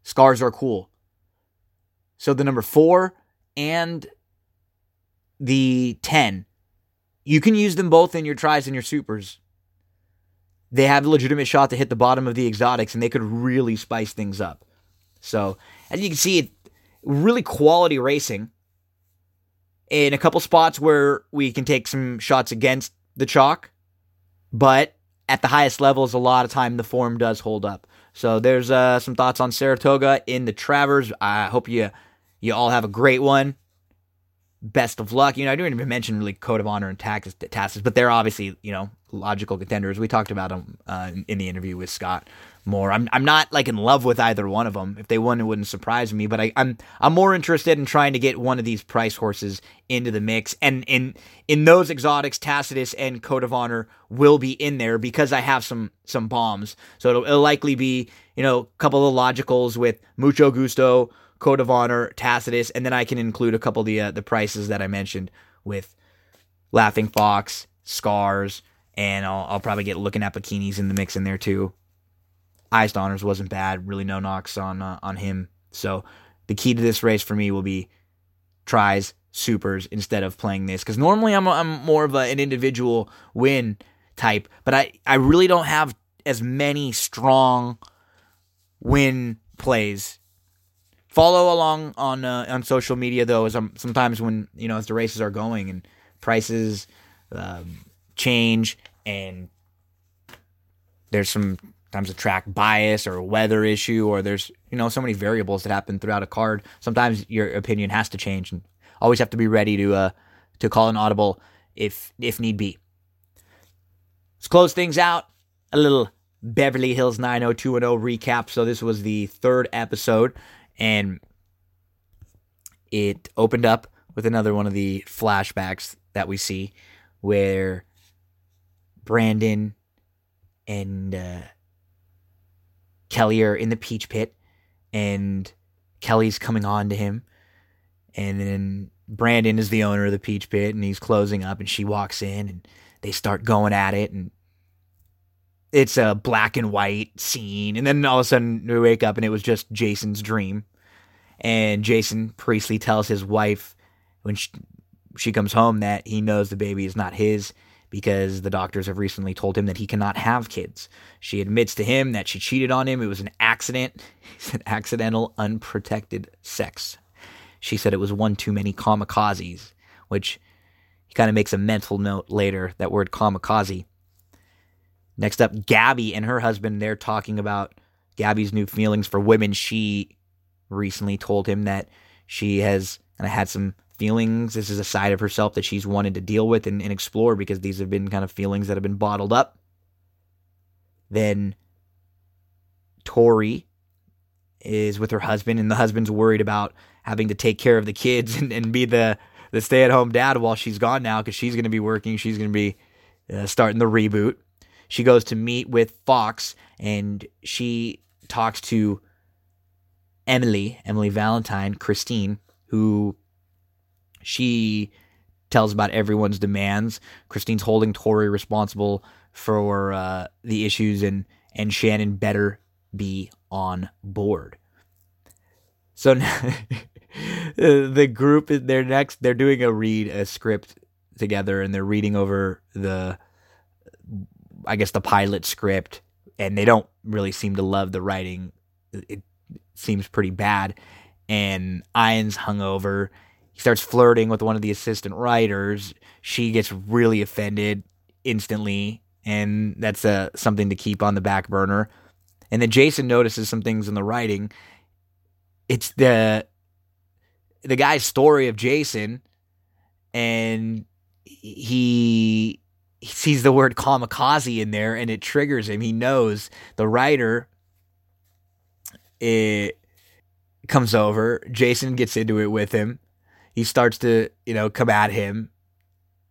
Scars are cool. So the number four and the 10, you can use them both in your tries and your supers. They have a legitimate shot to hit the bottom of the exotics and they could really spice things up. So, as you can see, really quality racing in a couple spots where we can take some shots against the chalk, but at the highest levels, a lot of time the form does hold up. So there's uh, some thoughts on Saratoga in the Travers. I hope you you all have a great one. Best of luck. You know, I didn't even mention really Code of Honor and Tacitus, but they're obviously you know logical contenders. We talked about them uh, in the interview with Scott more. I'm I'm not like in love with either one of them. If they won, it wouldn't surprise me. But I, I'm I'm more interested in trying to get one of these price horses into the mix. And in in those exotics, Tacitus and Code of Honor will be in there because I have some some bombs. So it'll, it'll likely be you know a couple of logicals with Mucho Gusto, Code of Honor, Tacitus, and then I can include a couple of the uh, the prices that I mentioned with Laughing Fox, Scars. And I'll, I'll probably get looking at bikinis in the mix in there too. Highest honors wasn't bad. Really, no knocks on uh, on him. So the key to this race for me will be tries, supers instead of playing this because normally I'm I'm more of a, an individual win type, but I I really don't have as many strong win plays. Follow along on uh, on social media though, as I'm sometimes when you know as the races are going and prices um, change and there's some Sometimes a track bias or a weather issue, or there's you know so many variables that happen throughout a card. Sometimes your opinion has to change, and always have to be ready to uh, to call an audible if if need be. Let's close things out. A little Beverly Hills 90210 recap. So this was the third episode, and it opened up with another one of the flashbacks that we see, where Brandon and uh, Kelly are in the peach pit, and Kelly's coming on to him, and then Brandon is the owner of the peach pit, and he's closing up, and she walks in, and they start going at it, and it's a black and white scene, and then all of a sudden we wake up, and it was just Jason's dream, and Jason Priestley tells his wife when she, she comes home that he knows the baby is not his because the doctors have recently told him that he cannot have kids. She admits to him that she cheated on him. It was an accident. It's an accidental, unprotected sex. She said it was one too many kamikazes, which he kind of makes a mental note later, that word kamikaze. Next up, Gabby and her husband, they're talking about Gabby's new feelings for women. She recently told him that she has had some feelings. This is a side of herself that she's wanted to deal with and, and explore because these have been kind of feelings that have been bottled up. Then Tori is with her husband, and the husband's worried about having to take care of the kids and, and be the, the stay at home dad while she's gone now because she's going to be working. She's going to be uh, starting the reboot. She goes to meet with Fox and she talks to Emily, Emily Valentine, Christine, who she tells about everyone's demands. Christine's holding Tori responsible for uh, the issues, and and Shannon better be on board. So the group they're next. They're doing a read a script together, and they're reading over the, I guess the pilot script, and they don't really seem to love the writing. It seems pretty bad, and Ian's hungover he starts flirting with one of the assistant writers. She gets really offended instantly, and that's uh, something to keep on the back burner. And then Jason notices some things in the writing. It's the the guy's story of Jason, and he he sees the word kamikaze in there, and it triggers him. He knows the writer. It comes over. Jason gets into it with him. He starts to, you know, come at him.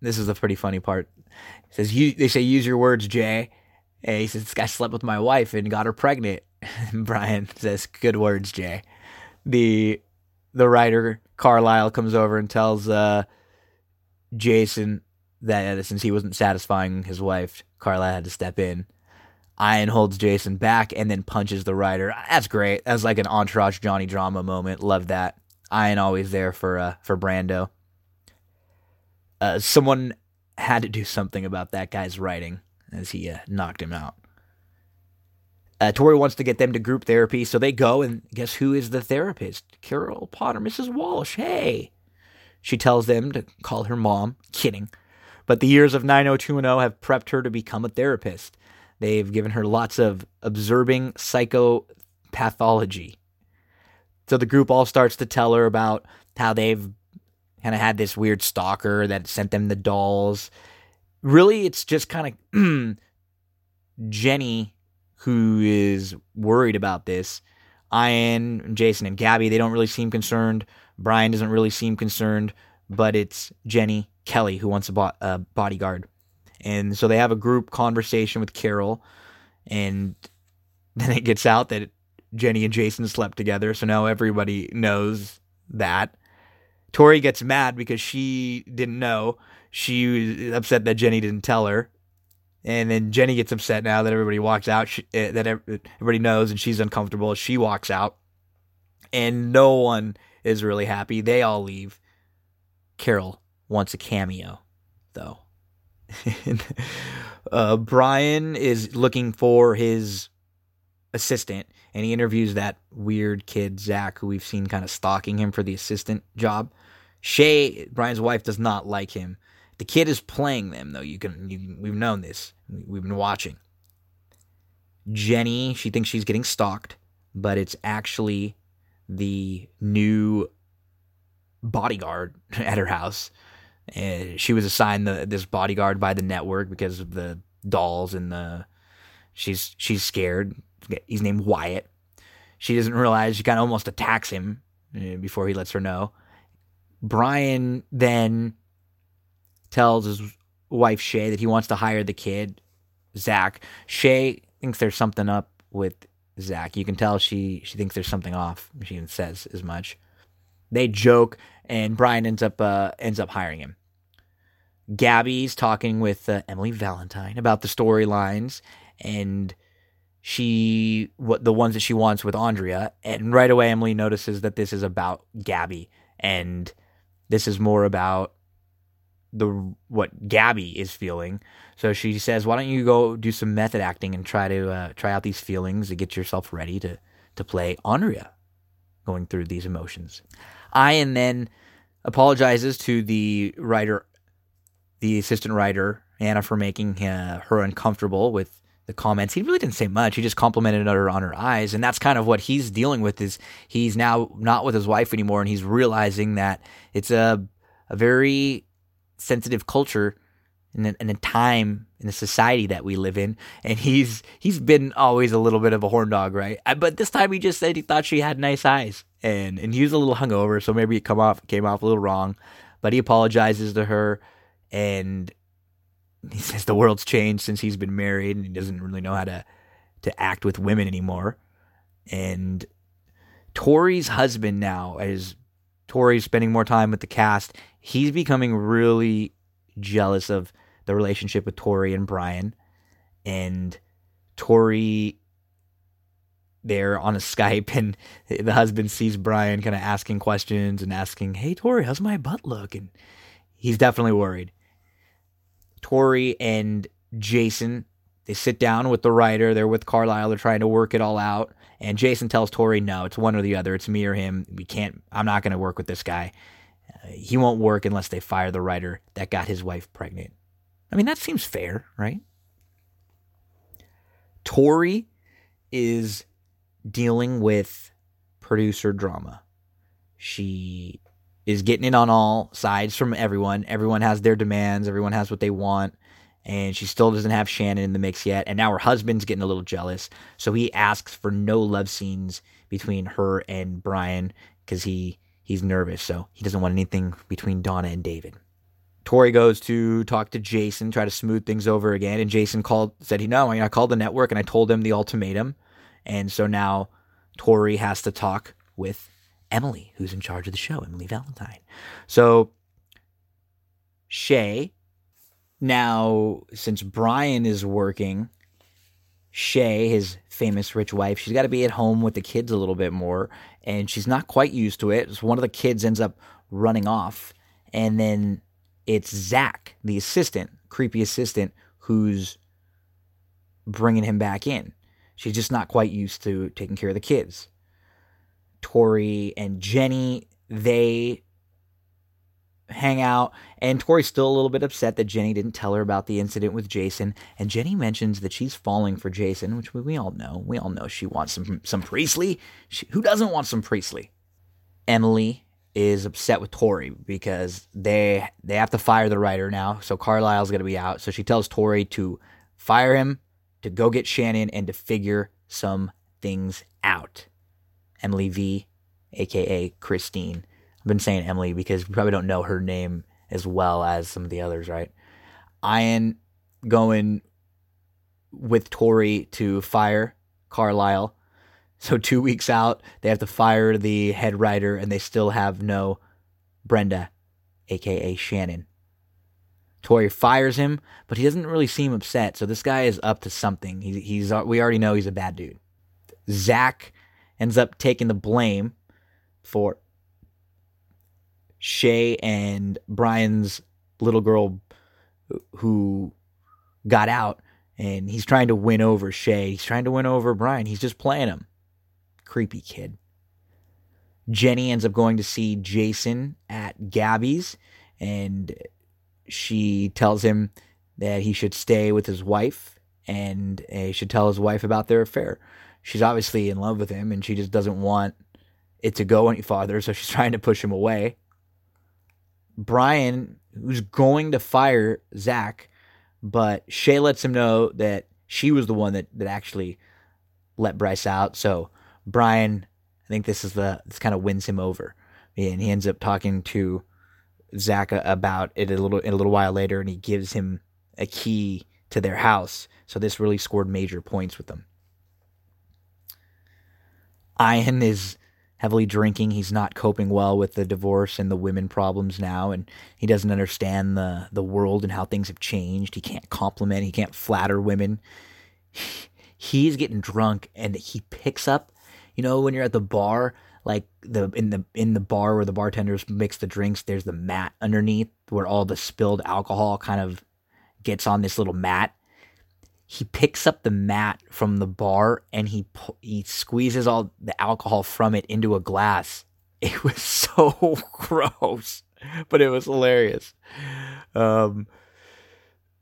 This is a pretty funny part. He says, you, they say, use your words, Jay. And he says, this guy slept with my wife and got her pregnant. And Brian says, good words, Jay. The, the writer, Carlisle, comes over and tells, uh, Jason that since he wasn't satisfying his wife, Carlisle had to step in. Ian holds Jason back and then punches the writer. That's great. That's like an entourage Johnny drama moment. Love that. Ian always there for uh, for Brando. Uh, someone had to do something about that guy's writing as he uh, knocked him out. Uh, Tori wants to get them to group therapy, so they go, and guess who is the therapist? Carol Potter, Mrs. Walsh. Hey. She tells them to call her mom. Kidding. But the years of 90210 have prepped her to become a therapist. They've given her lots of observing psychopathology. So the group all starts to tell her about how they've kind of had this weird stalker that sent them the dolls. Really, it's just kind of Jenny who is worried about this. Ian, Jason, and Gabby, they don't really seem concerned. Brian doesn't really seem concerned, but it's Jenny Kelly who wants a, bo- a bodyguard. And so they have a group conversation with Carol, and then it gets out that Jenny and Jason slept together. So now everybody knows that. Tori gets mad because she didn't know. She was upset that Jenny didn't tell her. And then Jenny gets upset now that everybody walks out, she, uh, that everybody knows, and she's uncomfortable. She walks out, and no one is really happy. They all leave. Carol wants a cameo, though. uh, Brian is looking for his assistant, and he interviews that weird kid, Zach, who we've seen kind of stalking him for the assistant job. Shay, Brian's wife, does not like him. The kid is playing them, though. You can, you, we've known this. We've been watching. Jenny, she thinks she's getting stalked, but it's actually the new bodyguard at her house. And she was assigned the, this bodyguard by the network because of the dolls and the. She's she's scared. He's named Wyatt. She doesn't realize she kind of almost attacks him eh, before he lets her know. Brian then tells his wife Shay that he wants to hire the kid, Zach. Shay thinks there's something up with Zach. You can tell she she thinks there's something off. She even says as much. They joke, and Brian ends up uh, ends up hiring him. Gabby's talking with uh, Emily Valentine about the storylines and she what the ones that she wants with Andrea, and right away Emily notices that this is about Gabby, and this is more about the what Gabby is feeling. So she says, "Why don't you go do some method acting and try to uh, try out these feelings to get yourself ready to to play Andrea, going through these emotions." Ian then apologizes to the writer, the assistant writer Anna, for making uh, her uncomfortable with the comments. He really didn't say much. He just complimented her on her eyes, and that's kind of what he's dealing with. Is he's now not with his wife anymore, and he's realizing that it's a a very sensitive culture in a, time in a society that we live in. And he's he's been always a little bit of a horn dog right? Uh, but this time he just said he thought she had nice eyes. And and he was a little hungover so maybe it come off came off a little wrong. But he apologizes to her and he says the world's changed since he's been married and he doesn't really know how to to act with women anymore. And Tori's husband now is Tori's spending more time with the cast. He's becoming really jealous of the relationship with Tori and Brian. And Tori there on a Skype and the husband sees Brian kind of asking questions and asking, Hey Tori, how's my butt look? And he's definitely worried. Tori and Jason, they sit down with the writer, they're with Carlisle, they're trying to work it all out. And Jason tells Tori, No, it's one or the other. It's me or him. We can't I'm not gonna work with this guy uh, he won't work unless they fire the writer that got his wife pregnant. I mean, that seems fair, right? Tori is dealing with producer drama. She is getting it on all sides from everyone. Everyone has their demands, everyone has what they want. and she still doesn't have Shannon in the mix yet. And now her husband's getting a little jealous, so he asks for no love scenes between her and Brian because he he's nervous, so he doesn't want anything between Donna and David. Tori goes to talk to Jason, try to smooth things over again, and Jason called said he no, I called the network and I told them the ultimatum, and so now Tori has to talk with Emily, who's in charge of the show, Emily Valentine. So Shay now, since Brian is working, Shay, his famous rich wife, she's got to be at home with the kids a little bit more, and she's not quite used to it. So one of the kids ends up running off, and then it's Zach, the assistant, creepy assistant, who's bringing him back in. She's just not quite used to taking care of the kids. Tori and Jenny, they hang out. And Tori's still a little bit upset that Jenny didn't tell her about the incident with Jason. And Jenny mentions that she's falling for Jason, which we, we all know. We all know she wants some some Priestley. She, who doesn't want some Priestley? Emily is upset with Tori because they they have to fire the writer now. So Carlisle's going to be out. So she tells Tori to fire him, to go get Shannon, and to figure some things out. Emily V, aka Christine I've been saying Emily because we probably don't know her name as well as some of the others, right? Ian going with Tori to fire Carlisle. So two weeks out, they have to fire the head writer, and they still have no Brenda, aka Shannon. Tori fires him, but he doesn't really seem upset. So this guy is up to something. He, he's we already know he's a bad dude. Zach ends up taking the blame for Shay and Brian's little girl who got out and he's trying to win over Shay. He's trying to win over Brian. He's just playing him. Creepy kid. Jenny ends up going to see Jason at Gabby's and she tells him that he should stay with his wife and he should tell his wife about their affair. She's obviously in love with him and she just doesn't want it to go any farther, so she's trying to push him away. Brian, who's going to fire Zach, but Shay lets him know that she was the one that, that actually let Bryce out. So Brian, I think this is the this kind of wins him over, and he ends up talking to Zach about it a little a little while later, and he gives him a key to their house. So this really scored major points with them. Ian is heavily drinking. He's not coping well with the divorce and the women problems now, and he doesn't understand the the world and how things have changed. He can't compliment. He can't flatter women. He's getting drunk, and he picks up. You know, when you're at the bar, like the in the in the bar where the bartenders mix the drinks, there's the mat underneath where all the spilled alcohol kind of gets on this little mat he picks up the mat from the bar and he he squeezes all the alcohol from it into a glass. It was so gross, but it was hilarious. Um,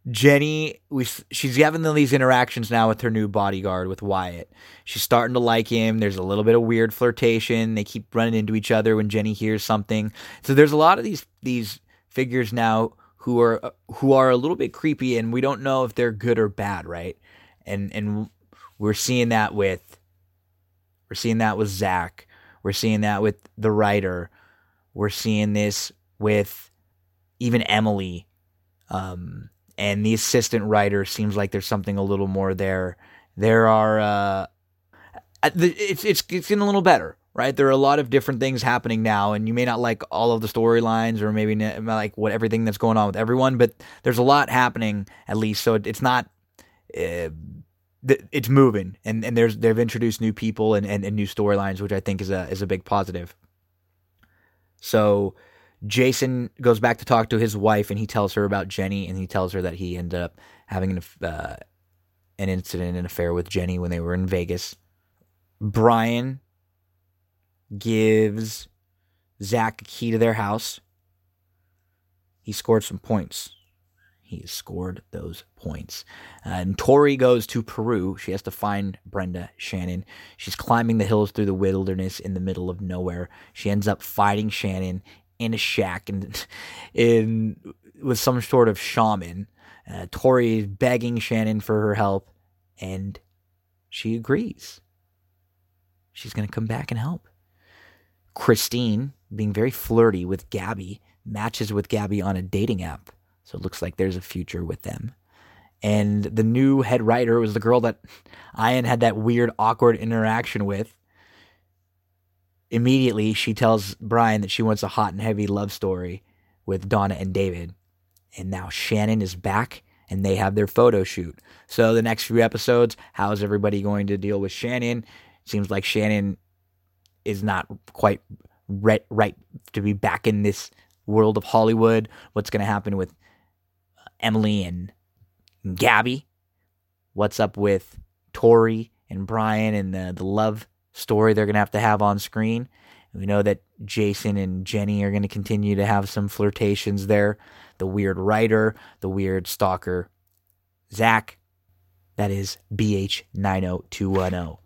Jenny, we she's having these interactions now with her new bodyguard with Wyatt. She's starting to like him. There's a little bit of weird flirtation. They keep running into each other when Jenny hears something. So there's a lot of these these figures now who are uh, who are a little bit creepy and we don't know if they're good or bad, right? And and we're seeing that with we're seeing that with Zach. We're seeing that with the writer. We're seeing this with even Emily. Um, and the assistant writer seems like there's something a little more there. There are uh, it's it's it's getting a little better right? There are a lot of different things happening now, and you may not like all of the storylines or maybe not like what everything that's going on with everyone, but there's a lot happening at least. So it's not. Uh, it's moving, and, and there's they've introduced new people and, and, and new storylines, which I think is a is a big positive. So Jason goes back to talk to his wife, and he tells her about Jenny, and he tells her that he ended up having an uh, an incident, an affair with Jenny when they were in Vegas. Brian gives Zach a key to their house. He scored some points. He scored those points. Uh, and Tori goes to Peru. She has to find Brenda Shannon. She's climbing the hills through the wilderness in the middle of nowhere. She ends up fighting Shannon in a shack and in with some sort of shaman. Uh, Tori is begging Shannon for her help, and she agrees. She's going to come back and help. Christine, being very flirty with Gabby, matches with Gabby on a dating app. So it looks like there's a future with them. And the new head writer was the girl that Ian had that weird, awkward interaction with. Immediately, she tells Brian that she wants a hot and heavy love story with Donna and David. And now Shannon is back and they have their photo shoot. So the next few episodes, how is everybody going to deal with Shannon? Seems like Shannon is not quite right, right to be back in this world of Hollywood. What's going to happen with Emily and Gabby? What's up with Tori and Brian and the, the love story they're going to have to have on screen? We know that Jason and Jenny are going to continue to have some flirtations there. The weird writer, the weird stalker, Zach. That is BH90210.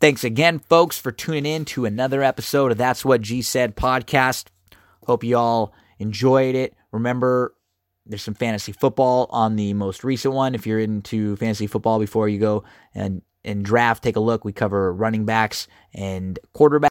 Thanks again, folks, for tuning in to another episode of That's What G Said podcast. Hope you all enjoyed it. Remember, there's some fantasy football on the most recent one. If you're into fantasy football before you go and, and draft, take a look. We cover running backs and quarterbacks.